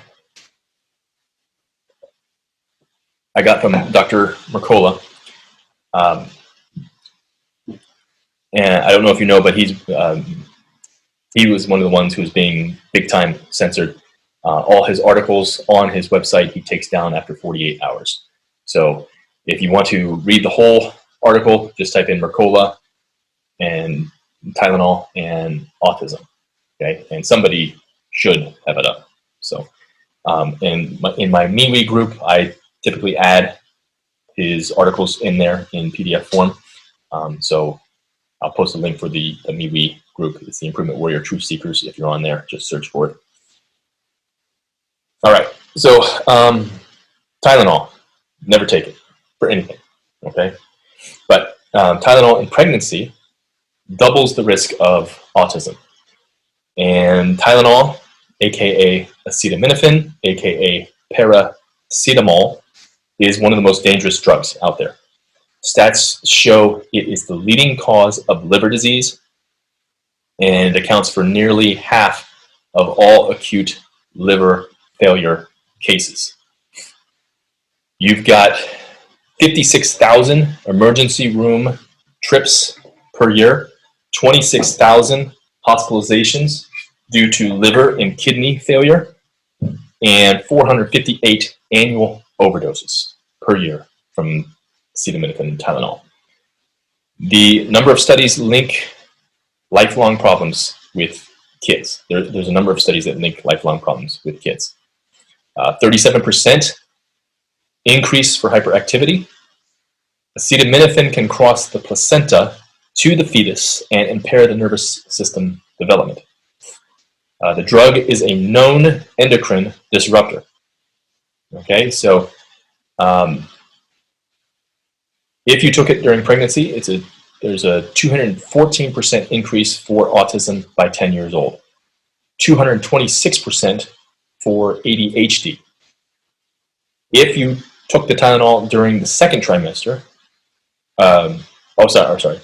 I got from Dr. Mercola. Um, and I don't know if you know, but he's um, he was one of the ones who was being big time censored. Uh, all his articles on his website he takes down after 48 hours. So if you want to read the whole article, just type in Mercola and Tylenol and autism. Okay, and somebody should have it up. So, um, in my, in my MeWe group, I typically add his articles in there in PDF form. Um, so I'll post a link for the, the MeWe group. It's the Improvement Warrior Truth Seekers. If you're on there, just search for it. All right. So um, Tylenol, never take it for anything. Okay. But um, Tylenol in pregnancy doubles the risk of autism. And Tylenol, aka acetaminophen, aka paracetamol, is one of the most dangerous drugs out there. Stats show it is the leading cause of liver disease and accounts for nearly half of all acute liver failure cases. You've got 56,000 emergency room trips per year, 26,000 hospitalizations due to liver and kidney failure, and 458 annual overdoses per year from acetaminophen and Tylenol. the number of studies link lifelong problems with kids. There, there's a number of studies that link lifelong problems with kids. Uh, 37% increase for hyperactivity. Acetaminophen can cross the placenta to the fetus and impair the nervous system development. Uh, the drug is a known endocrine disruptor. Okay, so um, if you took it during pregnancy, it's a there's a 214% increase for autism by 10 years old, 226% for ADHD. If you took the Tylenol during the second trimester, um, oh, sorry, sorry.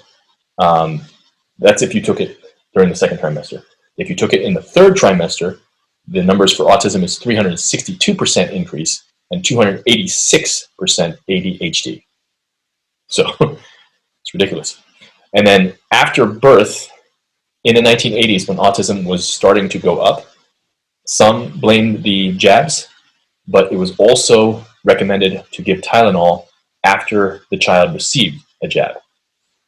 Um, that's if you took it during the second trimester. If you took it in the third trimester, the numbers for autism is 362% increase and 286% ADHD. So it's ridiculous. And then after birth, in the 1980s, when autism was starting to go up, some blamed the jabs, but it was also recommended to give Tylenol after the child received a jab.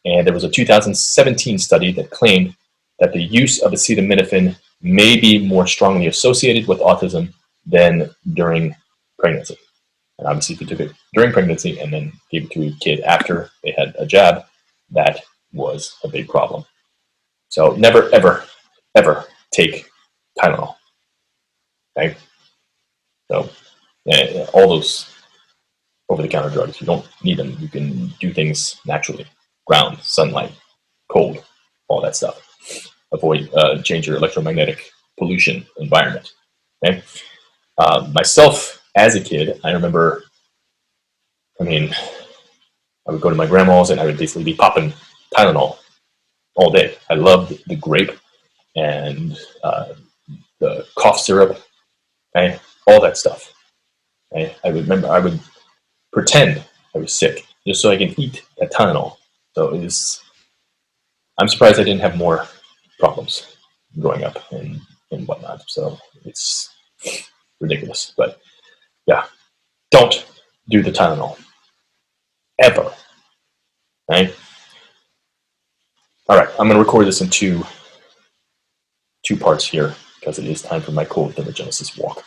And there was a 2017 study that claimed that the use of acetaminophen may be more strongly associated with autism than during pregnancy. And obviously, if you took it during pregnancy and then gave it to a kid after they had a jab, that was a big problem. So never, ever, ever take Tylenol. Okay? So all those over-the-counter drugs, you don't need them. You can do things naturally. Ground, sunlight, cold, all that stuff. Avoid, uh, change your electromagnetic pollution environment. Okay? Uh, myself, as a kid, I remember, I mean, I would go to my grandma's and I would basically be popping Tylenol all day. I loved the grape and uh, the cough syrup, okay? all that stuff. Okay? I would remember I would pretend I was sick just so I can eat that Tylenol. So it was. I'm surprised I didn't have more problems growing up and, and whatnot. So it's ridiculous. But yeah, don't do the Tylenol ever. All right, I'm going to record this in two two parts here because it is time for my cold thermogenesis walk.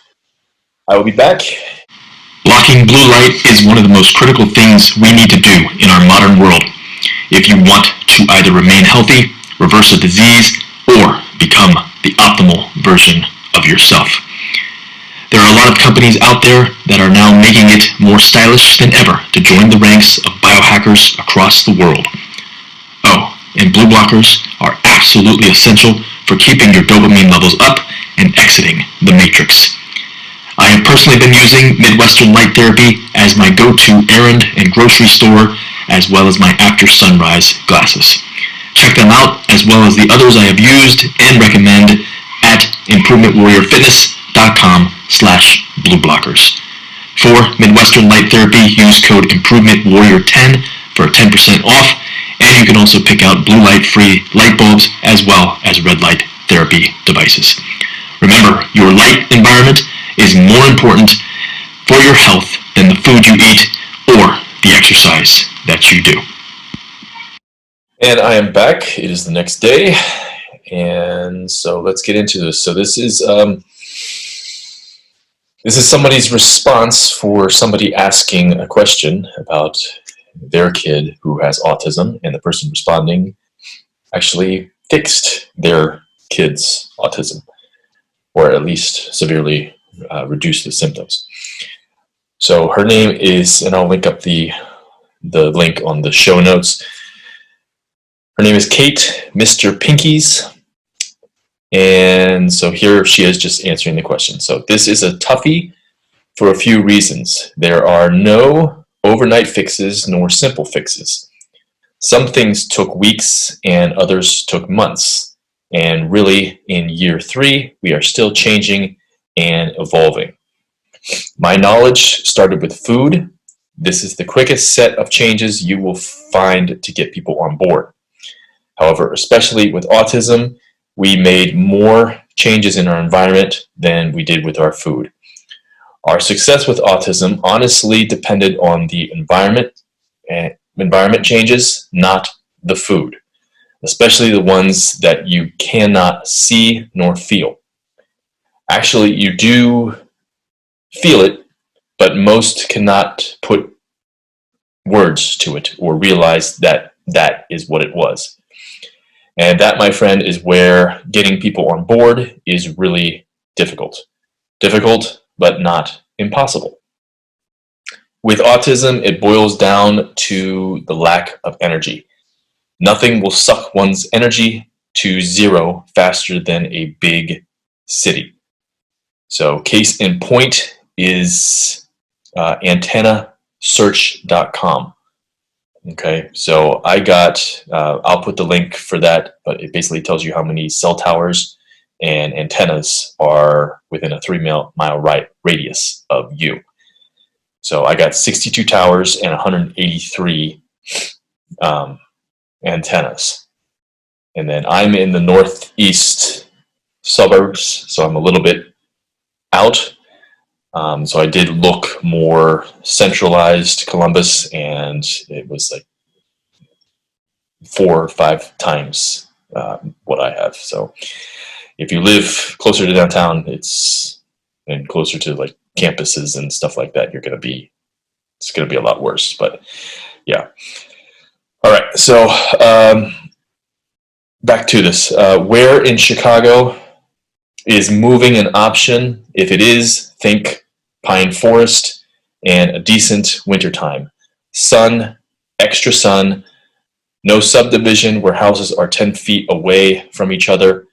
I will be back. Blocking blue light is one of the most critical things we need to do in our modern world if you want to either remain healthy, reverse a disease, or become the optimal version of yourself. There are a lot of companies out there that are now making it more stylish than ever to join the ranks of biohackers across the world. Oh, and blue blockers are absolutely essential for keeping your dopamine levels up and exiting the matrix. I have personally been using Midwestern Light Therapy as my go-to errand and grocery store, as well as my after sunrise glasses. Check them out, as well as the others I have used and recommend at improvementwarriorfitness.com slash blueblockers. For Midwestern Light Therapy, use code IMPROVEMENTWARRIOR10 for 10% off and you can also pick out blue light free light bulbs as well as red light therapy devices. Remember, your light environment is more important for your health than the food you eat or the exercise that you do. And I am back. It is the next day. And so let's get into this. So this is um, this is somebody's response for somebody asking a question about their kid who has autism, and the person responding actually fixed their kid's autism, or at least severely uh, reduced the symptoms. So her name is, and I'll link up the the link on the show notes. Her name is Kate, Mr. Pinkies. And so here she is just answering the question. So this is a toughie for a few reasons. There are no overnight fixes nor simple fixes. Some things took weeks and others took months. And really, in year three, we are still changing and evolving. My knowledge started with food. This is the quickest set of changes you will find to get people on board. However, especially with autism, we made more changes in our environment than we did with our food. Our success with autism honestly depended on the environment and environment changes, not the food, especially the ones that you cannot see nor feel. Actually, you do feel it, but most cannot put words to it or realize that that is what it was. And that, my friend, is where getting people on board is really difficult. Difficult, but not impossible. With autism, it boils down to the lack of energy. Nothing will suck one's energy to zero faster than a big city. So, case in point is uh, antennasearch.com. Okay, so I got, uh, I'll put the link for that, but it basically tells you how many cell towers and antennas are within a three mile, mile right radius of you. So I got 62 towers and 183 um, antennas. And then I'm in the northeast suburbs, so I'm a little bit out. Um, so I did look more centralized Columbus, and it was like four or five times uh, what I have. So if you live closer to downtown, it's and closer to like campuses and stuff like that, you're going to be, it's going to be a lot worse. But yeah. All right. So um, back to this. Uh, where in Chicago is moving an option? If it is, think pine forest and a decent wintertime. Sun, extra sun, no subdivision where houses are 10 feet away from each other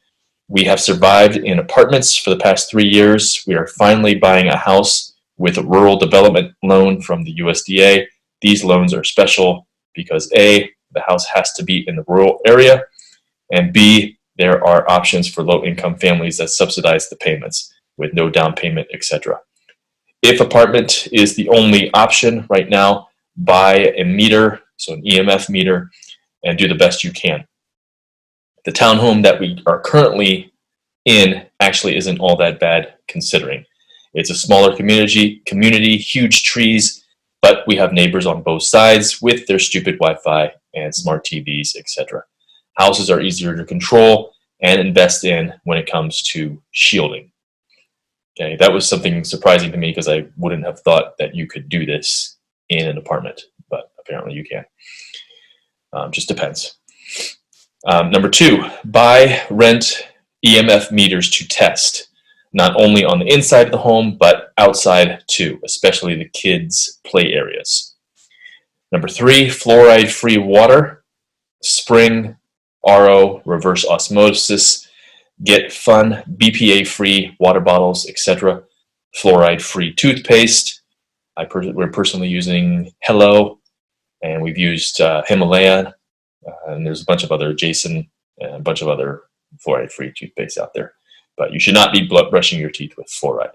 we have survived in apartments for the past three years. We are finally buying a house with a rural development loan from the USDA. These loans are special because A, the house has to be in the rural area, and B, there are options for low income families that subsidize the payments with no down payment, etc. If apartment is the only option right now, buy a meter, so an EMF meter, and do the best you can. The townhome that we are currently in actually isn't all that bad considering. It's a smaller community, community, huge trees, but we have neighbors on both sides with their stupid Wi-Fi and smart TVs, etc. Houses are easier to control and invest in when it comes to shielding. Okay, that was something surprising to me because I wouldn't have thought that you could do this in an apartment, but apparently you can. Um, just depends. Um, number two, buy, rent EMF meters to test, not only on the inside of the home, but outside too, especially the kids' play areas. Number three, fluoride free water, spring, RO, reverse osmosis, get fun, BPA free water bottles, etc. Fluoride free toothpaste. I per- we're personally using Hello, and we've used uh, Himalaya uh, and there's a bunch of other Jason and a bunch of other fluoride-free toothpaste out there. But you should not be brushing your teeth with fluoride.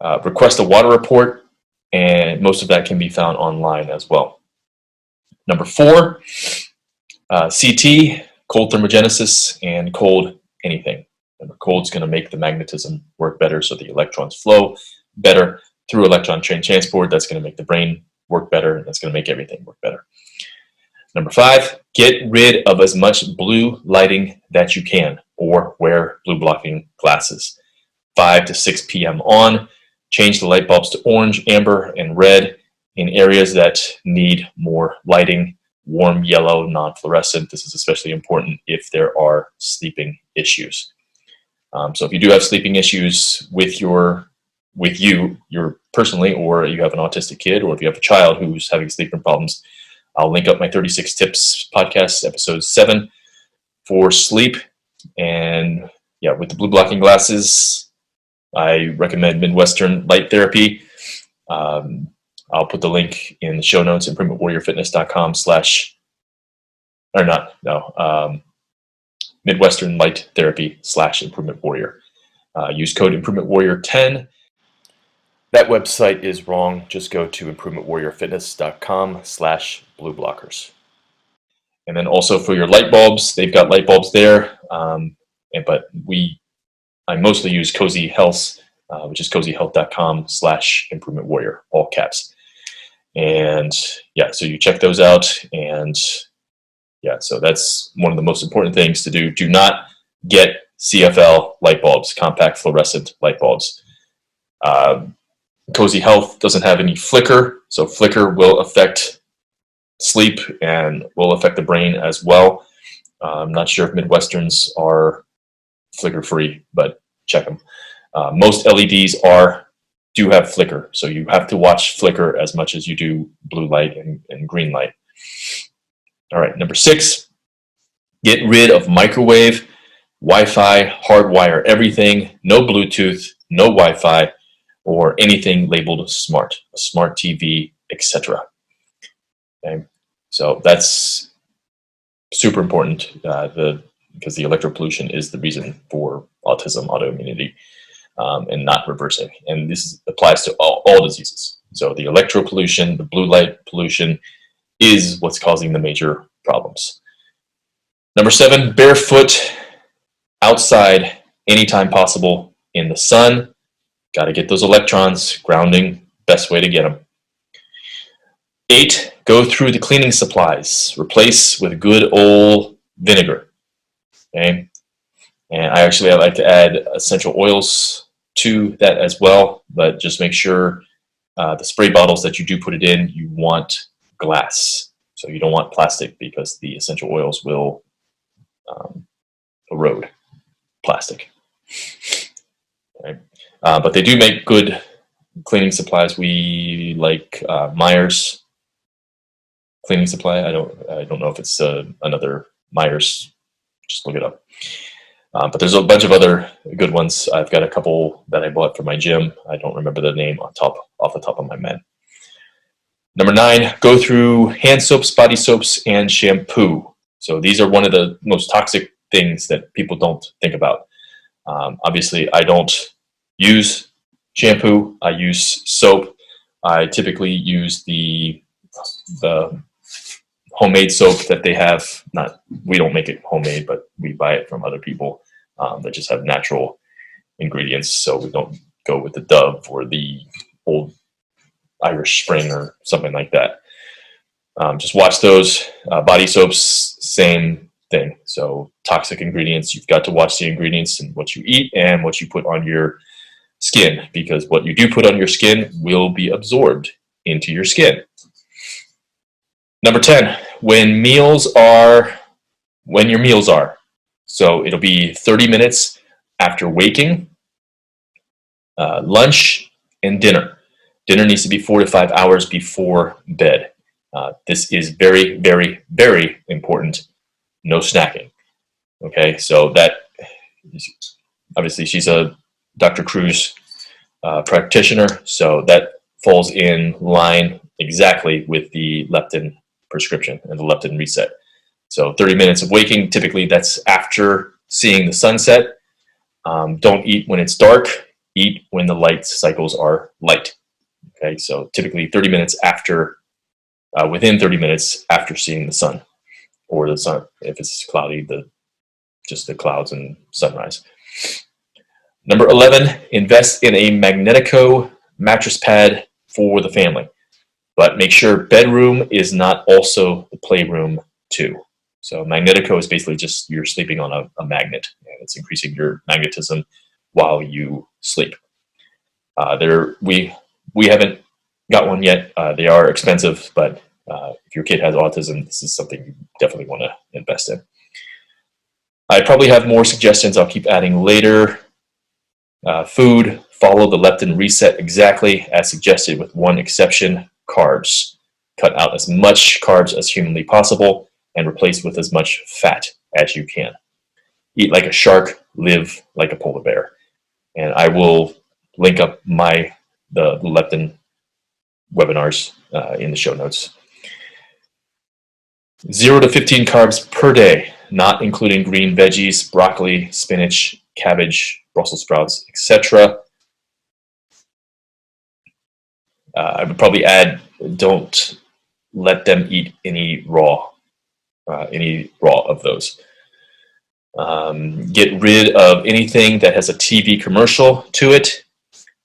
Uh, request a water report, and most of that can be found online as well. Number four, uh, CT, cold thermogenesis, and cold anything. Remember, cold is going to make the magnetism work better so the electrons flow better through electron train transport. That's going to make the brain work better, and that's going to make everything work better. Number five, get rid of as much blue lighting that you can or wear blue blocking glasses. 5 to 6 p.m. on, change the light bulbs to orange, amber, and red in areas that need more lighting. Warm yellow, non-fluorescent. This is especially important if there are sleeping issues. Um, so if you do have sleeping issues with your with you, your personally, or you have an autistic kid, or if you have a child who's having sleeping problems, I'll link up my 36 Tips podcast, episode seven, for sleep. And yeah, with the blue blocking glasses, I recommend Midwestern Light Therapy. Um, I'll put the link in the show notes, improvementwarriorfitness.com slash, or not, no, um, Midwestern Light Therapy slash Improvement Warrior. Uh, use code Improvement Warrior 10 that website is wrong. Just go to improvementwarriorfitness.com slash blue blockers. And then also for your light bulbs, they've got light bulbs there. Um, and, but we, I mostly use Cozy Health, uh, which is cozyhealth.com slash improvement warrior, all caps. And yeah, so you check those out and Yeah, so that's one of the most important things to do. Do not get CFL light bulbs, compact fluorescent light bulbs. Uh, Cozy Health doesn't have any flicker, so flicker will affect sleep and will affect the brain as well. Uh, I'm not sure if Midwesterns are flicker free, but check them. Uh, most LEDs are do have flicker, so you have to watch flicker as much as you do blue light and, and green light. All right, number six, get rid of microwave, Wi-Fi, hardwire everything, no Bluetooth, no Wi-Fi, or anything labeled smart, a smart TV, etc. Okay, so that's super important. Uh, the because the electropollution is the reason for autism, autoimmunity, um, and not reversing. And this applies to all, all diseases. So the electropollution, the blue light pollution, is what's causing the major problems. Number seven, barefoot outside anytime possible in the sun. Got to get those electrons, grounding, best way to get them. Eight, go through the cleaning supplies. Replace with good old vinegar. Okay. And I actually I like to add essential oils to that as well, but just make sure uh, the spray bottles that you do put it in, you want glass. So you don't want plastic because the essential oils will um, erode plastic. Uh, but they do make good cleaning supplies. We like uh, Myers cleaning supply. I don't I don't know if it's uh, another Myers. Just look it up. Um, but there's a bunch of other good ones. I've got a couple that I bought for my gym. I don't remember the name on top off the top of my head. Number nine, go through hand soaps, body soaps, and shampoo. So these are one of the most toxic things that people don't think about. Um, obviously, I don't use shampoo. I use soap. I typically use the the homemade soap that they have. Not we don't make it homemade, but we buy it from other people um, that just have natural ingredients. So we don't go with the Dove or the old Irish Spring or something like that. Um, just watch those uh, body soaps. Same thing. So toxic ingredients. You've got to watch the ingredients and what you eat and what you put on your skin because what you do put on your skin will be absorbed into your skin. Number 10, when meals are, when your meals are. So it'll be 30 minutes after waking, uh, lunch, and dinner. Dinner needs to be four to five hours before bed. Uh, this is very, very, very important. No snacking. Okay, so that obviously she's a Dr. Kruse uh, practitioner, so that falls in line exactly with the leptin prescription and the leptin reset. So 30 minutes of waking, typically that's after seeing the sunset. Um, don't eat when it's dark, eat when the light cycles are light. Okay, so typically 30 minutes after, uh, within 30 minutes after seeing the sun or the sun, if it's cloudy, the just the clouds and sunrise. Number 11, invest in a Magnetico mattress pad for the family. But make sure bedroom is not also the playroom too. So Magnetico is basically just you're sleeping on a, a magnet and it's increasing your magnetism while you sleep. Uh, there we we haven't got one yet. Uh, they are expensive, but uh, if your kid has autism, this is something you definitely want to invest in. I probably have more suggestions I'll keep adding later. Uh, food, follow the leptin reset exactly as suggested with one exception, carbs. Cut out as much carbs as humanly possible and replace with as much fat as you can. Eat like a shark, live like a polar bear. And I will link up my the leptin webinars uh, in the show notes. Zero to 15 carbs per day, not including green veggies, broccoli, spinach, cabbage, Brussels sprouts, etc. Uh, I would probably add, don't let them eat any raw, uh, any raw of those. Um, get rid of anything that has a TV commercial to it.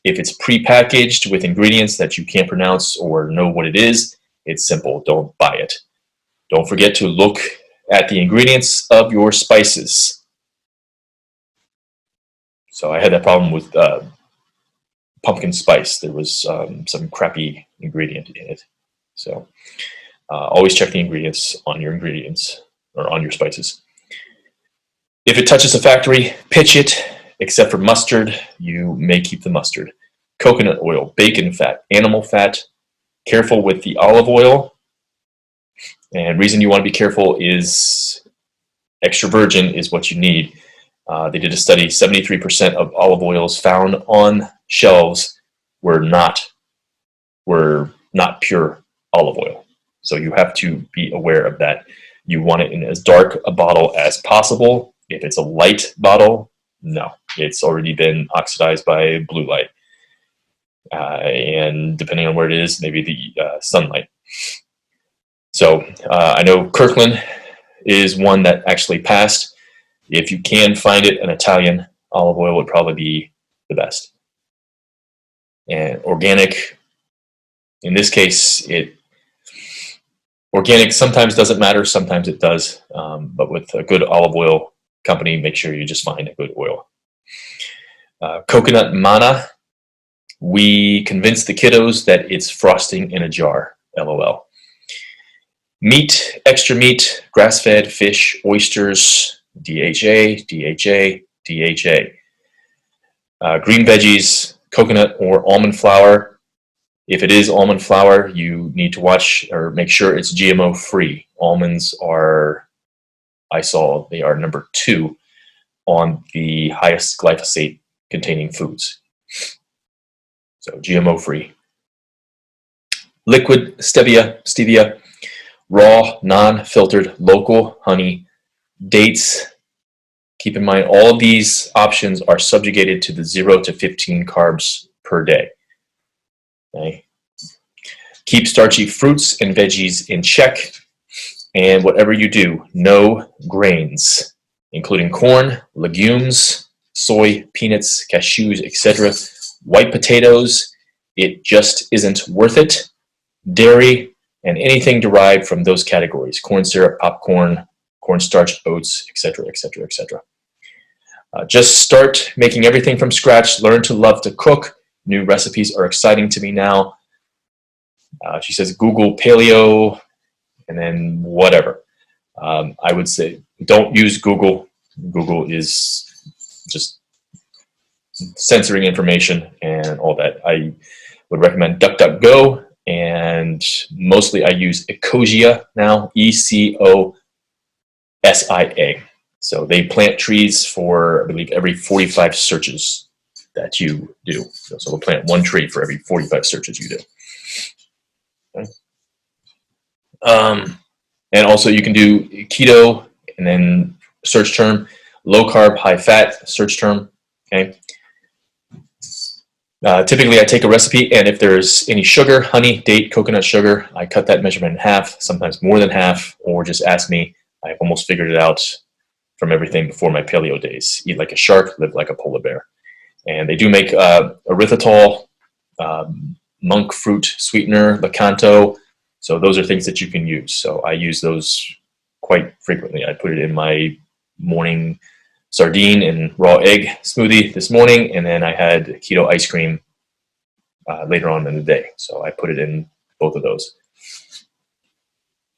If it's prepackaged with ingredients that you can't pronounce or know what it is, it's simple. Don't buy it. Don't forget to look at the ingredients of your spices. So I had that problem with uh, pumpkin spice. There was um, some crappy ingredient in it. So uh, always check the ingredients on your ingredients or on your spices. If it touches a factory, pitch it. Except for mustard, you may keep the mustard. Coconut oil, bacon fat, animal fat. Careful with the olive oil. And reason you want to be careful is extra virgin is what you need. Uh, they did a study, 73% of olive oils found on shelves were not were not pure olive oil. So you have to be aware of that. You want it in as dark a bottle as possible. If it's a light bottle, no, it's already been oxidized by blue light. Uh, and depending on where it is, maybe the uh, sunlight. So uh, I know Kirkland is one that actually passed. If you can find it, an Italian olive oil would probably be the best. And organic, in this case, it organic sometimes doesn't matter, sometimes it does. Um, but with a good olive oil company, make sure you just find a good oil. Uh, coconut manna, we convinced the kiddos that it's frosting in a jar. LOL. Meat, extra meat, grass fed, fish, oysters, DHA, DHA, DHA. Uh, green veggies, coconut or almond flour. If it is almond flour, you need to watch or make sure it's GMO free. Almonds are, I saw, they are number two on the highest glyphosate containing foods. So GMO free. Liquid stevia, stevia, raw, non-filtered, local honey, dates. Keep in mind all these options are subjugated to the 0 to 15 carbs per day. Okay. Keep starchy fruits and veggies in check. And whatever you do, no grains, including corn, legumes, soy, peanuts, cashews, etc. White potatoes, it just isn't worth it. Dairy and anything derived from those categories corn syrup, popcorn, cornstarch, oats, etc., etc., etc. Just start making everything from scratch. Learn to love to cook. New recipes are exciting to me now. Uh, she says Google Paleo and then whatever. Um, I would say don't use Google. Google is just censoring information and all that. I would recommend DuckDuckGo and mostly I use Ecosia now, E C O S I A. So they plant trees for, I believe, every 45 searches that you do. So they'll plant one tree for every 45 searches you do. Okay. Um, and also you can do keto and then search term, low carb, high fat, search term. Okay. Uh, typically, I take a recipe, and if there's any sugar, honey, date, coconut sugar, I cut that measurement in half, sometimes more than half, or just ask me. I've almost figured it out from everything before my paleo days. Eat like a shark, live like a polar bear. And they do make uh, erythritol, um, monk fruit sweetener, Lakanto. So those are things that you can use. So I use those quite frequently. I put it in my morning sardine and raw egg smoothie this morning, and then I had keto ice cream uh, later on in the day. So I put it in both of those.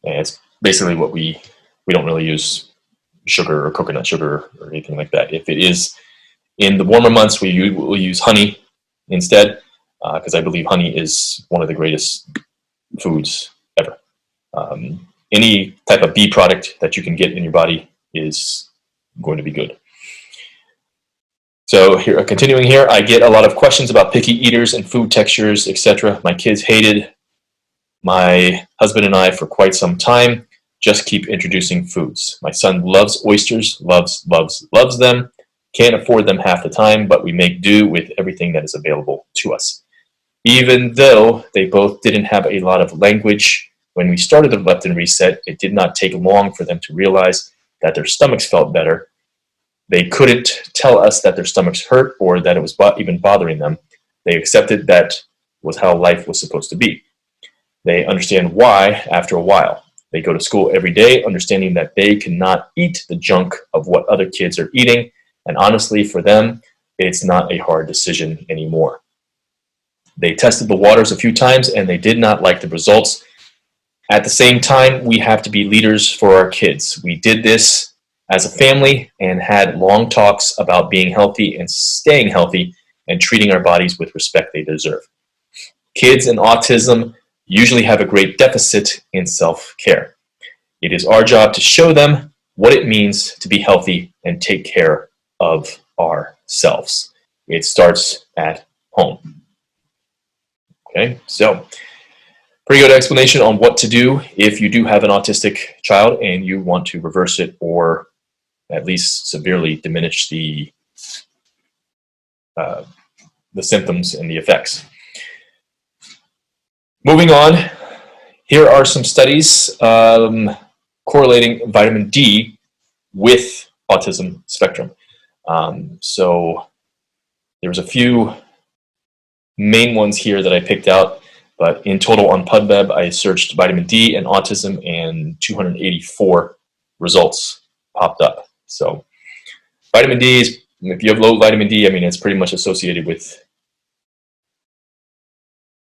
And it's basically what we we don't really use sugar or coconut sugar or anything like that. If it is in the warmer months, we will use honey instead, because uh, I believe honey is one of the greatest foods ever. Um, any type of bee product that you can get in your body is going to be good. So here, continuing here, I get a lot of questions about picky eaters and food textures, etc. My kids hated my husband and I for quite some time. Just keep introducing foods. My son loves oysters, loves, loves, loves them. Can't afford them half the time, but we make do with everything that is available to us. Even though they both didn't have a lot of language when we started the leptin reset, it did not take long for them to realize that their stomachs felt better they couldn't tell us that their stomachs hurt or that it was even bothering them. They accepted that was how life was supposed to be. They understand why after a while. They go to school every day understanding that they cannot eat the junk of what other kids are eating. And honestly, for them, it's not a hard decision anymore. They tested the waters a few times and they did not like the results. At the same time, we have to be leaders for our kids. We did this as a family and had long talks about being healthy and staying healthy and treating our bodies with respect they deserve. Kids and autism usually have a great deficit in self care. It is our job to show them what it means to be healthy and take care of ourselves. It starts at home. Okay, so pretty good explanation on what to do if you do have an autistic child and you want to reverse it or at least severely diminish the uh, the symptoms and the effects. Moving on, here are some studies um, correlating vitamin D with autism spectrum. Um, so there was a few main ones here that I picked out, but in total on PubMed, I searched vitamin D and autism, and 284 results popped up. So vitamin D is, if you have low vitamin D, I mean, it's pretty much associated with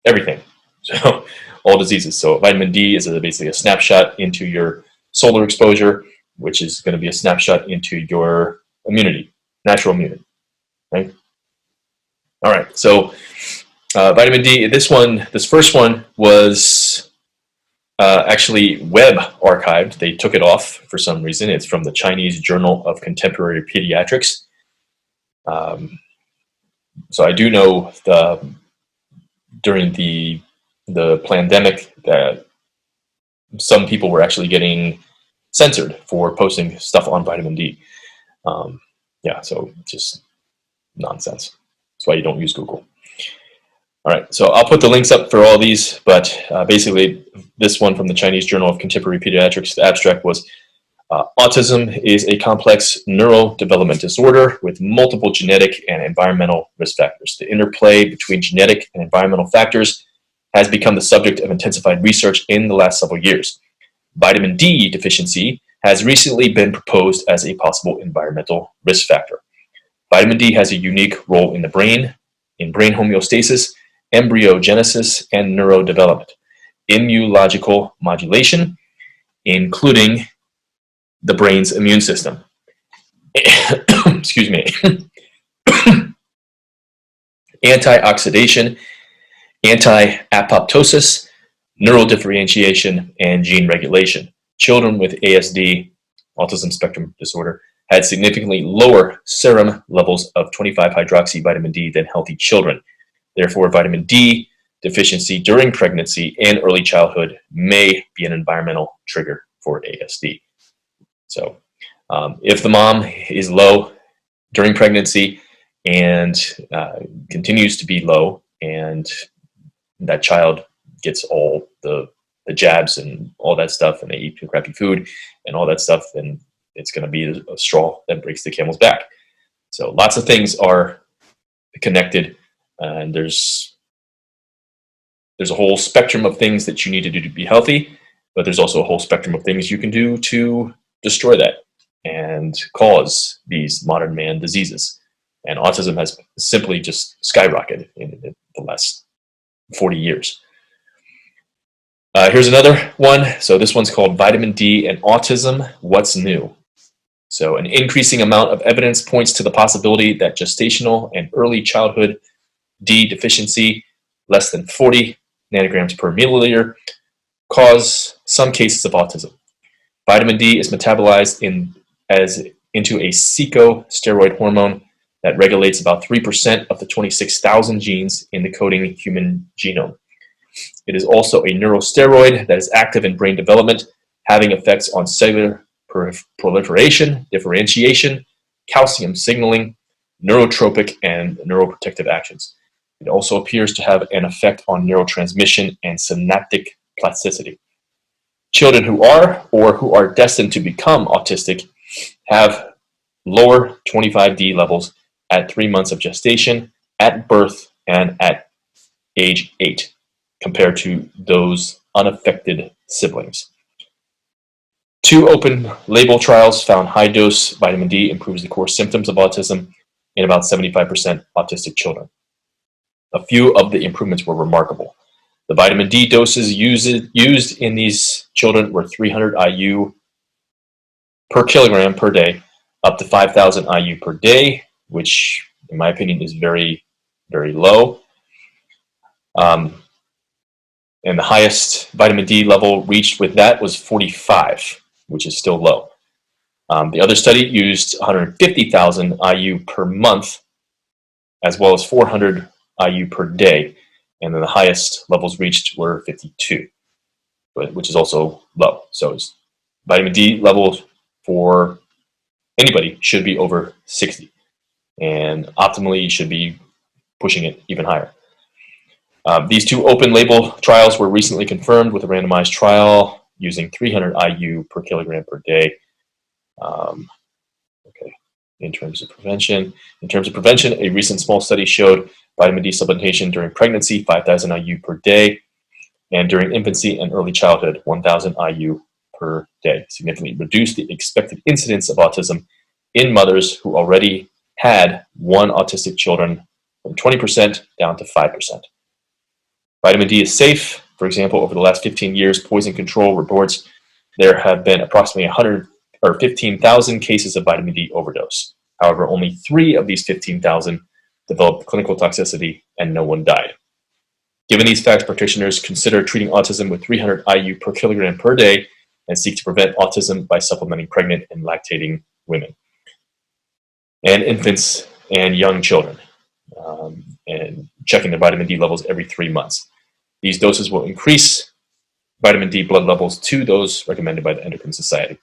everything. So all diseases. So vitamin D is a, basically a snapshot into your solar exposure, which is going to be a snapshot into your immunity, natural immunity. Right? All right. So uh, vitamin D. This one, this first one was uh, actually web archived. They took it off for some reason. It's from the Chinese Journal of Contemporary Pediatrics. Um, so I do know the during the the pandemic that some people were actually getting censored for posting stuff on vitamin D. Um, yeah, so just nonsense. That's why you don't use Google. All right, so I'll put the links up for all these, but uh, basically, this one from the Chinese Journal of Contemporary Pediatrics, the abstract was uh, Autism is a complex neurodevelopment disorder with multiple genetic and environmental risk factors. The interplay between genetic and environmental factors has become the subject of intensified research in the last several years. Vitamin D deficiency has recently been proposed as a possible environmental risk factor. Vitamin D has a unique role in the brain, in brain homeostasis, embryogenesis, and neurodevelopment, immunological modulation, including the brain's immune system. Excuse me. Antioxidation anti-apoptosis, neural differentiation, and gene regulation. Children with ASD, autism spectrum disorder, had significantly lower serum levels of 25 hydroxy vitamin D than healthy children. Therefore, vitamin D deficiency during pregnancy and early childhood may be an environmental trigger for ASD. So, um, if the mom is low during pregnancy and uh, continues to be low and that child gets all the the jabs and all that stuff, and they eat crappy food and all that stuff, then it's going to be a straw that breaks the camel's back. So lots of things are connected, uh, and there's there's a whole spectrum of things that you need to do to be healthy, but there's also a whole spectrum of things you can do to destroy that and cause these modern man diseases. And autism has simply just skyrocketed in the last 40 years. Uh, here's another one. So this one's called Vitamin D and Autism What's New? So, an increasing amount of evidence points to the possibility that gestational and early childhood D deficiency, less than 40 nanograms per milliliter, cause some cases of autism. Vitamin D is metabolized in, as into a steroid hormone that regulates about 3% of the 26,000 genes in the coding human genome. It is also a neurosteroid that is active in brain development, having effects on cellular proliferation, differentiation, calcium signaling, neurotropic, and neuroprotective actions. It also appears to have an effect on neurotransmission and synaptic plasticity. Children who are or who are destined to become autistic have lower 25D levels at three months of gestation, at birth, and at age eight, compared to those unaffected siblings. Two open label trials found high dose vitamin D improves the core symptoms of autism in about 75% autistic children. A few of the improvements were remarkable. The vitamin D doses used, in these children were 300 IU per kilogram per day, up to 5,000 IU per day, which, in my opinion, is very, very low. Um, and the highest vitamin D level reached with that was 45, which is still low. Um, the other study used 150,000 IU per month, as well as 400 IU per day, and then the highest levels reached were 52, but, which is also low. So vitamin D levels for anybody should be over 60, and optimally you should be pushing it even higher. Um, these two open label trials were recently confirmed with a randomized trial using 300 IU per kilogram per day. Um, okay, in terms of prevention. In terms of prevention, a recent small study showed vitamin D supplementation during pregnancy, 5,000 IU per day, and during infancy and early childhood, 1,000 IU per day, significantly reduced the expected incidence of autism in mothers who already had one autistic children from 20% down to 5%. Vitamin D is safe. For example, over the last 15 years, Poison Control reports there have been approximately 100 or 15,000 cases of vitamin D overdose. However, only three of these 15,000 developed clinical toxicity and no one died. Given these facts, practitioners consider treating autism with 300 IU per kilogram per day and seek to prevent autism by supplementing pregnant and lactating women and infants and young children um, and checking their vitamin D levels every three months. These doses will increase vitamin D blood levels to those recommended by the Endocrine Society.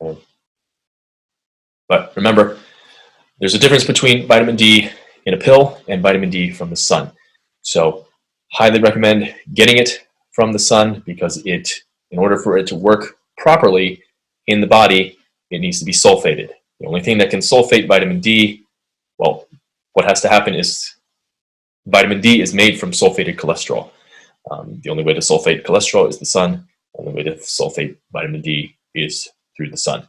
Okay. But remember, there's a difference between vitamin D in a pill and vitamin D from the sun. So highly recommend getting it from the sun because it, in order for it to work properly in the body, it needs to be sulfated. The only thing that can sulfate vitamin D, well, what has to happen is vitamin D is made from sulfated cholesterol. Um, the only way to sulfate cholesterol is the sun. The only way to sulfate vitamin D is through the sun.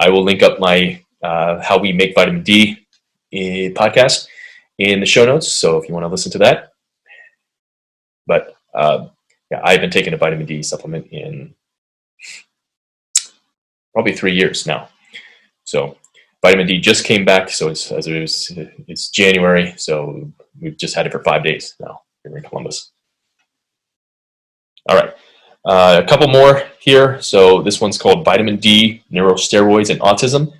I will link up my uh, How We Make Vitamin D eh, podcast in the show notes. So if you want to listen to that. But uh, yeah, I've been taking a vitamin D supplement in probably three years now. So vitamin D just came back. So it's as it was, it's January. So we've just had it for five days now here in Columbus. All right. Uh, a couple more here. So this one's called vitamin D, neurosteroids, and autism.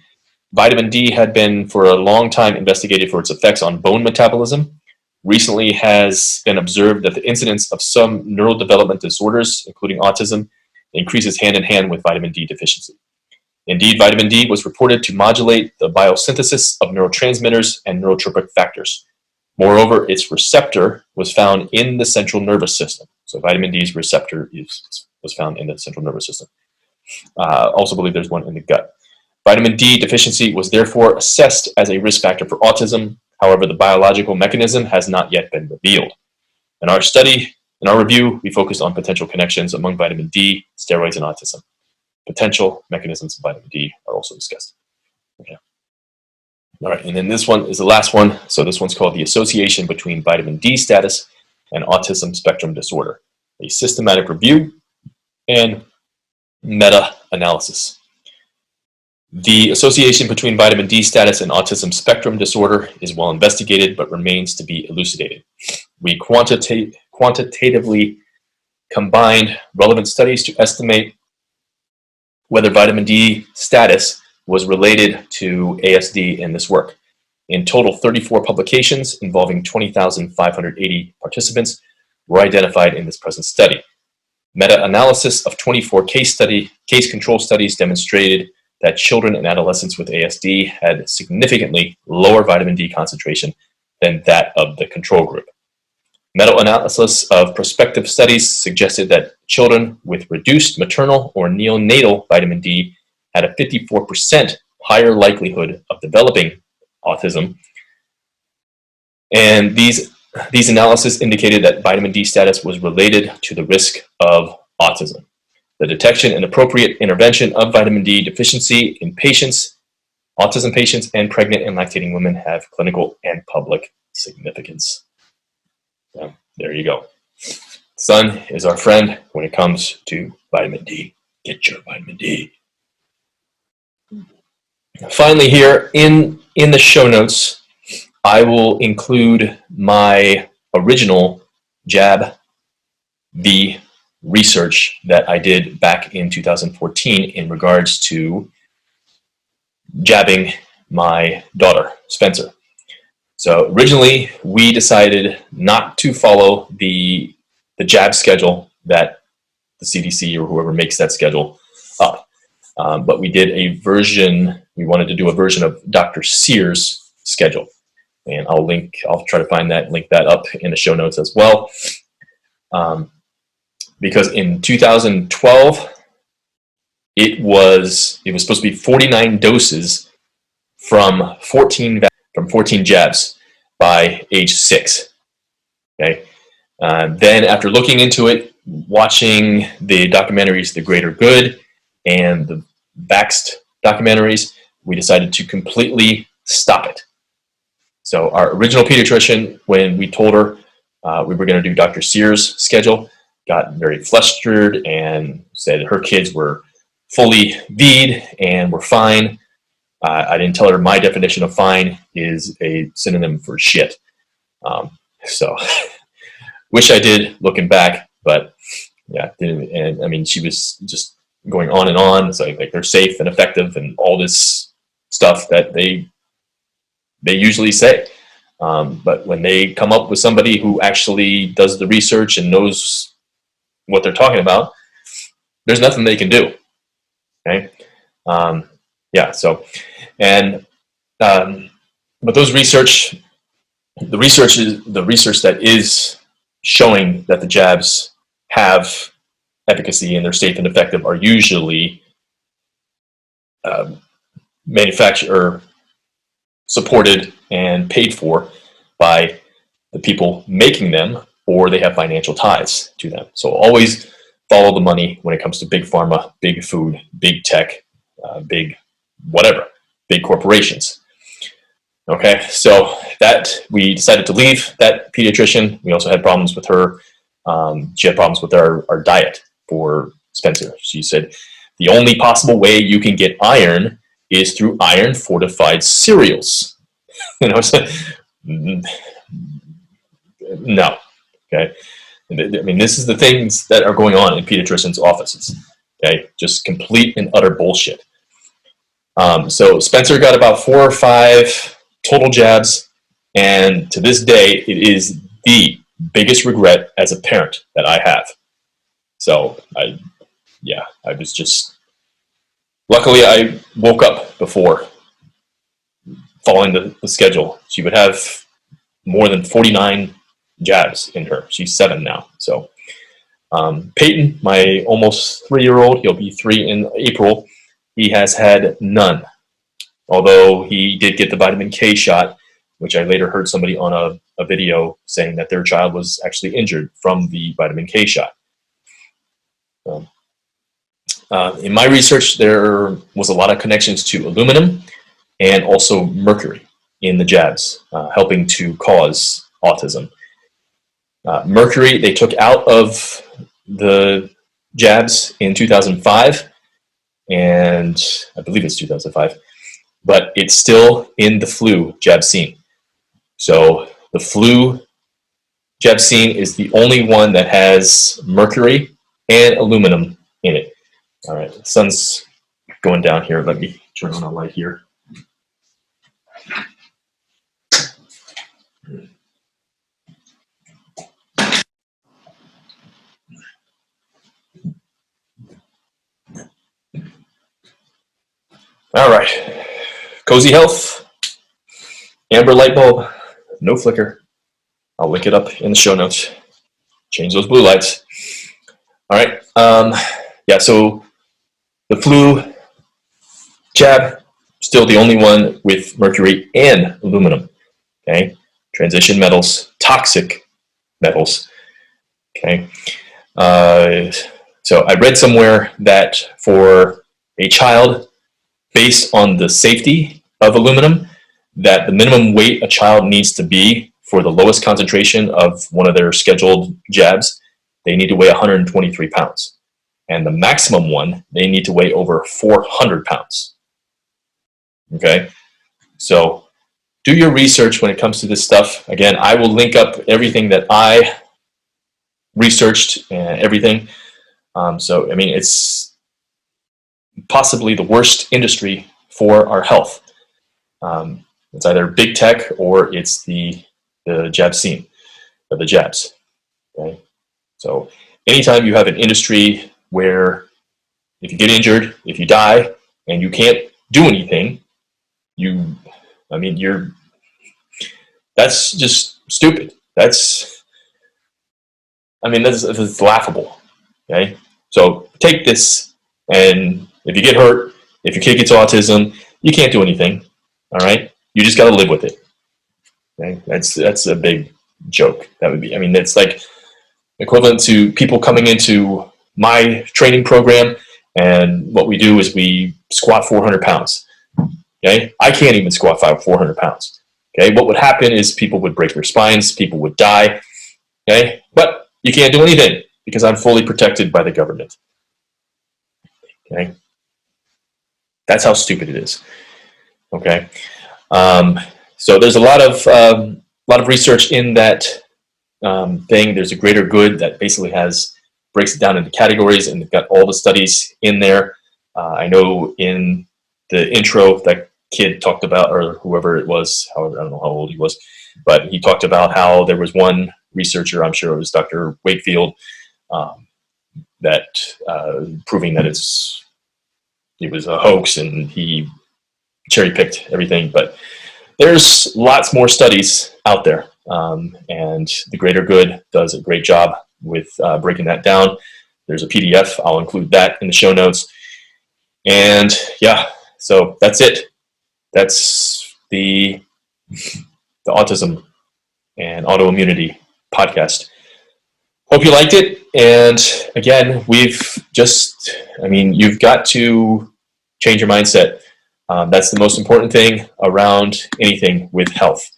Vitamin D had been for a long time investigated for its effects on bone metabolism. Recently has been observed that the incidence of some neurodevelopment disorders, including autism, increases hand in hand with vitamin D deficiency. Indeed, vitamin D was reported to modulate the biosynthesis of neurotransmitters and neurotropic factors. Moreover, its receptor was found in the central nervous system. So vitamin D's receptor is, was found in the central nervous system. Uh, also believe there's one in the gut. Vitamin D deficiency was therefore assessed as a risk factor for autism. However, the biological mechanism has not yet been revealed. In our study, in our review, we focused on potential connections among vitamin D, steroids, and autism. Potential mechanisms of vitamin D are also discussed. Okay. All right, and then this one is the last one. So this one's called the association between vitamin D status and autism spectrum disorder, a systematic review and meta-analysis. The association between vitamin D status and autism spectrum disorder is well investigated but remains to be elucidated. We quantita quantitatively combined relevant studies to estimate whether vitamin D status was related to ASD in this work. In total, 34 publications involving 20,580 participants were identified in this present study. Meta-analysis of 24 case study case control studies demonstrated that children and adolescents with ASD had significantly lower vitamin D concentration than that of the control group. Meta-analysis of prospective studies suggested that children with reduced maternal or neonatal vitamin D had a 54% higher likelihood of developing autism. And these, these analyses indicated that vitamin D status was related to the risk of autism. the detection and appropriate intervention of vitamin D deficiency in patients, autism patients, and pregnant and lactating women have clinical and public significance. So, there you go. Sun is our friend when it comes to vitamin D. Get your vitamin D. Finally, here in in the show notes, I will include my original jab the research that I did back in 2014 in regards to jabbing my daughter, Spencer. So originally, we decided not to follow the the jab schedule that the CDC or whoever makes that schedule up. Um, but we did a version, we wanted to do a version of Dr. Sears' schedule. And I'll link, I'll try to find that, link that up in the show notes as well. Um, because in 2012, it was, it was supposed to be 49 doses from 14, va- from 14 jabs by age six. Okay. Uh, then after looking into it, watching the documentaries The Greater Good and the Vaxxed documentaries, we decided to completely stop it. So our original pediatrician, when we told her uh, we were going to do Dr. Sears' schedule, got very flustered and said her kids were fully V'd and were fine. Uh, I didn't tell her my definition of fine is a synonym for shit. Um, so wish I did looking back, but yeah, didn't. And I mean, she was just going on and on. So like they're safe and effective and all this stuff that they they usually say. Um, but when they come up with somebody who actually does the research and knows what they're talking about, there's nothing they can do. Okay. Um, yeah. So, and um, but those research, the research is the research that is showing that the jabs have efficacy and they're safe and effective are usually um, manufactured supported and paid for by the people making them or they have financial ties to them so always follow the money when it comes to big pharma big food big tech uh, big whatever big corporations. Okay so that we decided to leave that pediatrician. We also had problems with her um, she had problems with our, our diet for spencer. She said the only possible way you can get iron is through iron fortified cereals. You know so, mm, no. Okay? I mean this is the things that are going on in pediatricians offices. Okay? Just complete and utter bullshit um, so spencer got about four or five total jabs and to this day it is the biggest regret as a parent that i have. So i yeah i was just luckily i woke up before following the, the schedule. She would have more than 49 jabs in her. She's seven now so um, peyton my almost three year old he'll be three in april he has had none although he did get the vitamin k shot which i later heard somebody on a, a video saying that their child was actually injured from the vitamin k shot um, uh, in my research, there was a lot of connections to aluminum and also mercury in the jabs, uh, helping to cause autism. Uh, mercury they took out of the jabs in 2005, and I believe it's 2005, but it's still in the flu jabsine. So the flu jabsine is the only one that has mercury and aluminum in it. All right, sun's going down here. Let me turn on a light here. All right, Cozy Health, amber light bulb, no flicker. I'll link it up in the show notes. Change those blue lights. All right, um, yeah, so the flu jab, still the only one with mercury and aluminum. Okay, transition metals, toxic metals. Okay, uh, So I read somewhere that for a child, based on the safety of aluminum, that the minimum weight a child needs to be for the lowest concentration of one of their scheduled jabs, they need to weigh 123 pounds. And the maximum one, they need to weigh over 400 pounds. Okay? So do your research when it comes to this stuff. Again, I will link up everything that I researched and everything. Um, so, I mean, it's possibly the worst industry for our health. Um, it's either big tech or it's the the jab scene, or the jabs. Okay, so anytime you have an industry where if you get injured, if you die, and you can't do anything, you, I mean, you're. That's just stupid. That's. I mean, that's, that's laughable. Okay, so take this, and if you get hurt, if your kid gets autism, you can't do anything. All right, you just got to live with it. Okay? That's that's a big joke. That would be. I mean, it's like equivalent to people coming into my training program, and what we do is we squat 400 pounds. Okay, I can't even squat 400 pounds. Okay, what would happen is people would break their spines, people would die. Okay, but you can't do anything because I'm fully protected by the government. Okay, that's how stupid it is. Okay. Um, so there's a lot of um, lot of research in that um, thing. There's a greater good that basically has breaks it down into categories, and they've got all the studies in there. Uh, I know in the intro that kid talked about, or whoever it was, however I don't know how old he was, but he talked about how there was one researcher, I'm sure it was Dr. Wakefield, um, that uh, proving that it's it was a hoax and he cherry picked everything, but there's lots more studies out there, um, and the Greater Good does a great job with uh, breaking that down. There's a PDF. I'll include that in the show notes. And yeah, so that's it. That's the the autism and autoimmunity podcast. Hope you liked it. And again, we've just, I mean, you've got to change your mindset. Um, that's the most important thing around anything with health.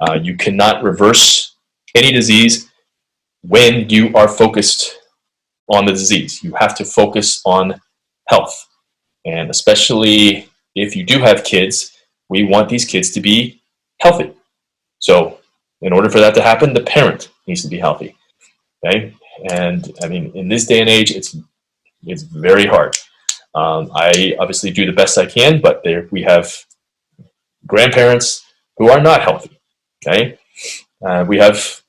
Uh, you cannot reverse any disease when you are focused on the disease. You have to focus on health. And especially if you do have kids, we want these kids to be healthy. So, in order for that to happen, the parent needs to be healthy. Okay? And I mean, in this day and age, it's it's very hard. Um, I obviously do the best I can, but there we have grandparents who are not healthy. Okay, uh, we have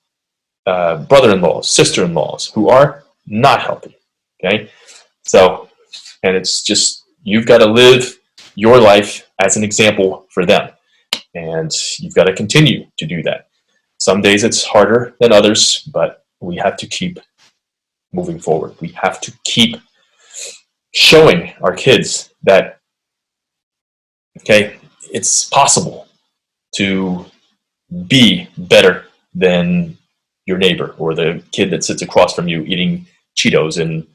uh, brother-in-laws, sister-in-laws who are not healthy. Okay, so and it's just you've got to live your life as an example for them, and you've got to continue to do that. Some days it's harder than others, but we have to keep moving forward. We have to keep showing our kids that okay it's possible to be better than your neighbor or the kid that sits across from you eating cheetos and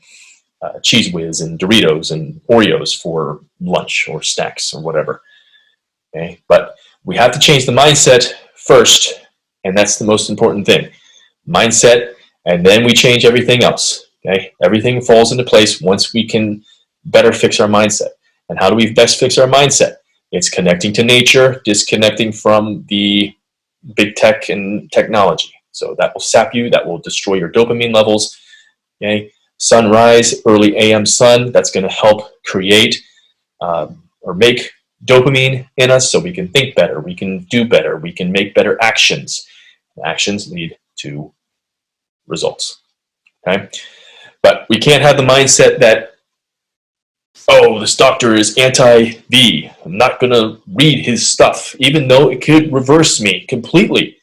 uh, Cheez Whiz and doritos and oreos for lunch or snacks or whatever okay but we have to change the mindset first and that's the most important thing mindset and then we change everything else Okay, everything falls into place once we can better fix our mindset. And how do we best fix our mindset? It's connecting to nature, disconnecting from the big tech and technology. So that will sap you, that will destroy your dopamine levels. Okay, sunrise, early AM sun, that's going to help create uh, or make dopamine in us so we can think better, we can do better, we can make better actions. Actions lead to results. Okay. But we can't have the mindset that, oh, this doctor is anti V. I'm not going to read his stuff, even though it could reverse me completely.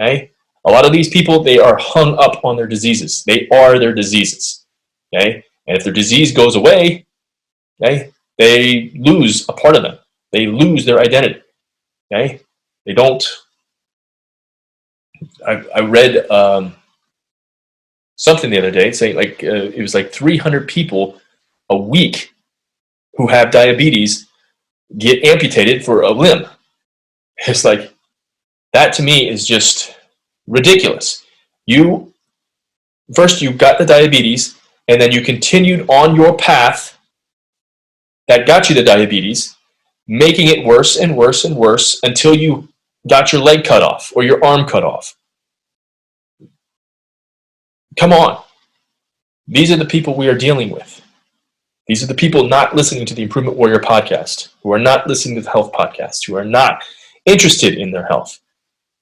Okay? A lot of these people, they are hung up on their diseases. They are their diseases. Okay? And if their disease goes away, okay, they lose a part of them. They lose their identity. Okay? They don't. I, I read um, something the other day saying like uh, it was like 300 people a week who have diabetes get amputated for a limb. It's like that to me is just ridiculous. You first you got the diabetes and then you continued on your path that got you the diabetes, making it worse and worse and worse until you got your leg cut off or your arm cut off. Come on. These are the people we are dealing with. These are the people not listening to the Improvement Warrior podcast, who are not listening to the health podcast, who are not interested in their health.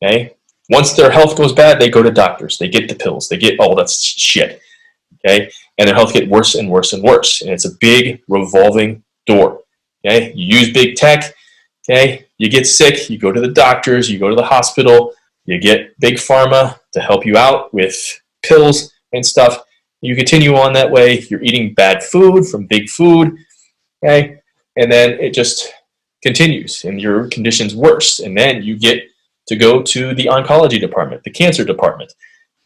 Okay? Once their health goes bad, they go to doctors. They get the pills. They get all that shit. Okay? And their health get worse and worse and worse. And it's a big revolving door. Okay? You use big tech. Okay? You get sick, you go to the doctors, you go to the hospital, you get big pharma to help you out with pills and stuff. You continue on that way. You're eating bad food from big food. Okay? And then it just continues and your condition's worse. And then you get to go to the oncology department, the cancer department.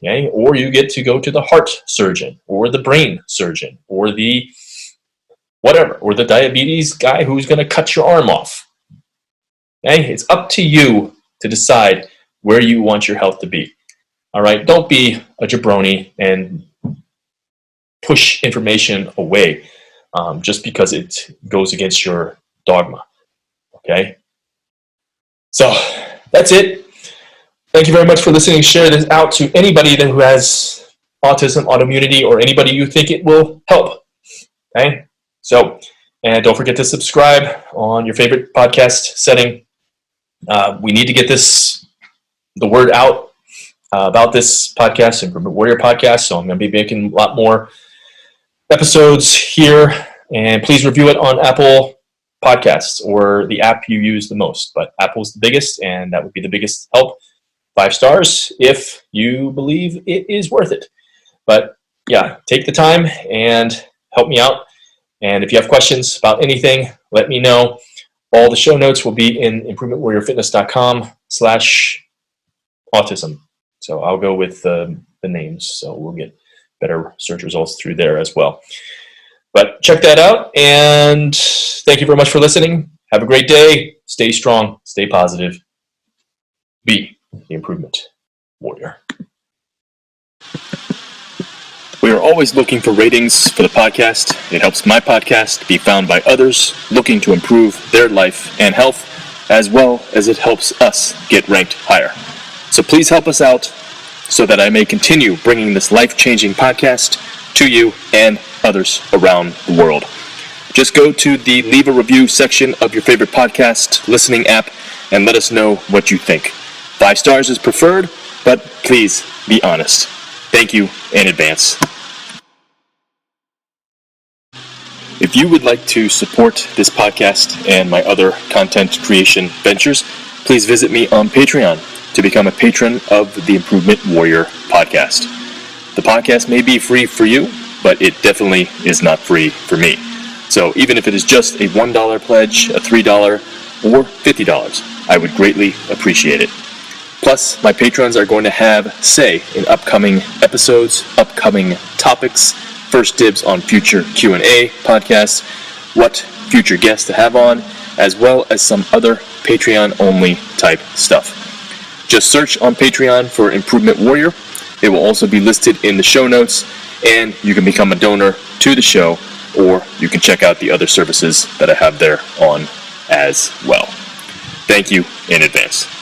Okay? Or you get to go to the heart surgeon or the brain surgeon or the whatever, or the diabetes guy who's going to cut your arm off. Okay? It's up to you to decide where you want your health to be. All right? Don't be a jabroni and push information away um, just because it goes against your dogma. Okay? So that's it. Thank you very much for listening. Share this out to anybody that who has autism, autoimmunity, or anybody you think it will help. Okay? So, and don't forget to subscribe on your favorite podcast setting. Uh, we need to get this, the word out uh, about this podcast, Improvement Warrior podcast. So I'm going to be making a lot more episodes here. And please review it on Apple Podcasts or the app you use the most. But Apple's the biggest, and that would be the biggest help. Five stars if you believe it is worth it. But yeah, take the time and help me out. And if you have questions about anything, let me know. All the show notes will be in improvementwarriorfitness.com slash autism. So I'll go with the, the names. So we'll get better search results through there as well. But check that out. And thank you very much for listening. Have a great day. Stay strong. Stay positive. Be the improvement warrior. We are always looking for ratings for the podcast. It helps my podcast be found by others looking to improve their life and health, as well as it helps us get ranked higher. So please help us out so that I may continue bringing this life changing podcast to you and others around the world. Just go to the leave a review section of your favorite podcast listening app and let us know what you think. Five stars is preferred, but please be honest. Thank you in advance. If you would like to support this podcast and my other content creation ventures, please visit me on Patreon to become a patron of the Improvement Warrior podcast. The podcast may be free for you, but it definitely is not free for me. So even if it is just a $1 pledge, a $3, or $50, I would greatly appreciate it. Plus, my patrons are going to have say in upcoming episodes, upcoming topics, first dibs on future Q&A podcasts, what future guests to have on, as well as some other Patreon only type stuff. Just search on Patreon for Improvement Warrior. It will also be listed in the show notes, and you can become a donor to the show, or you can check out the other services that I have there on as well. Thank you in advance.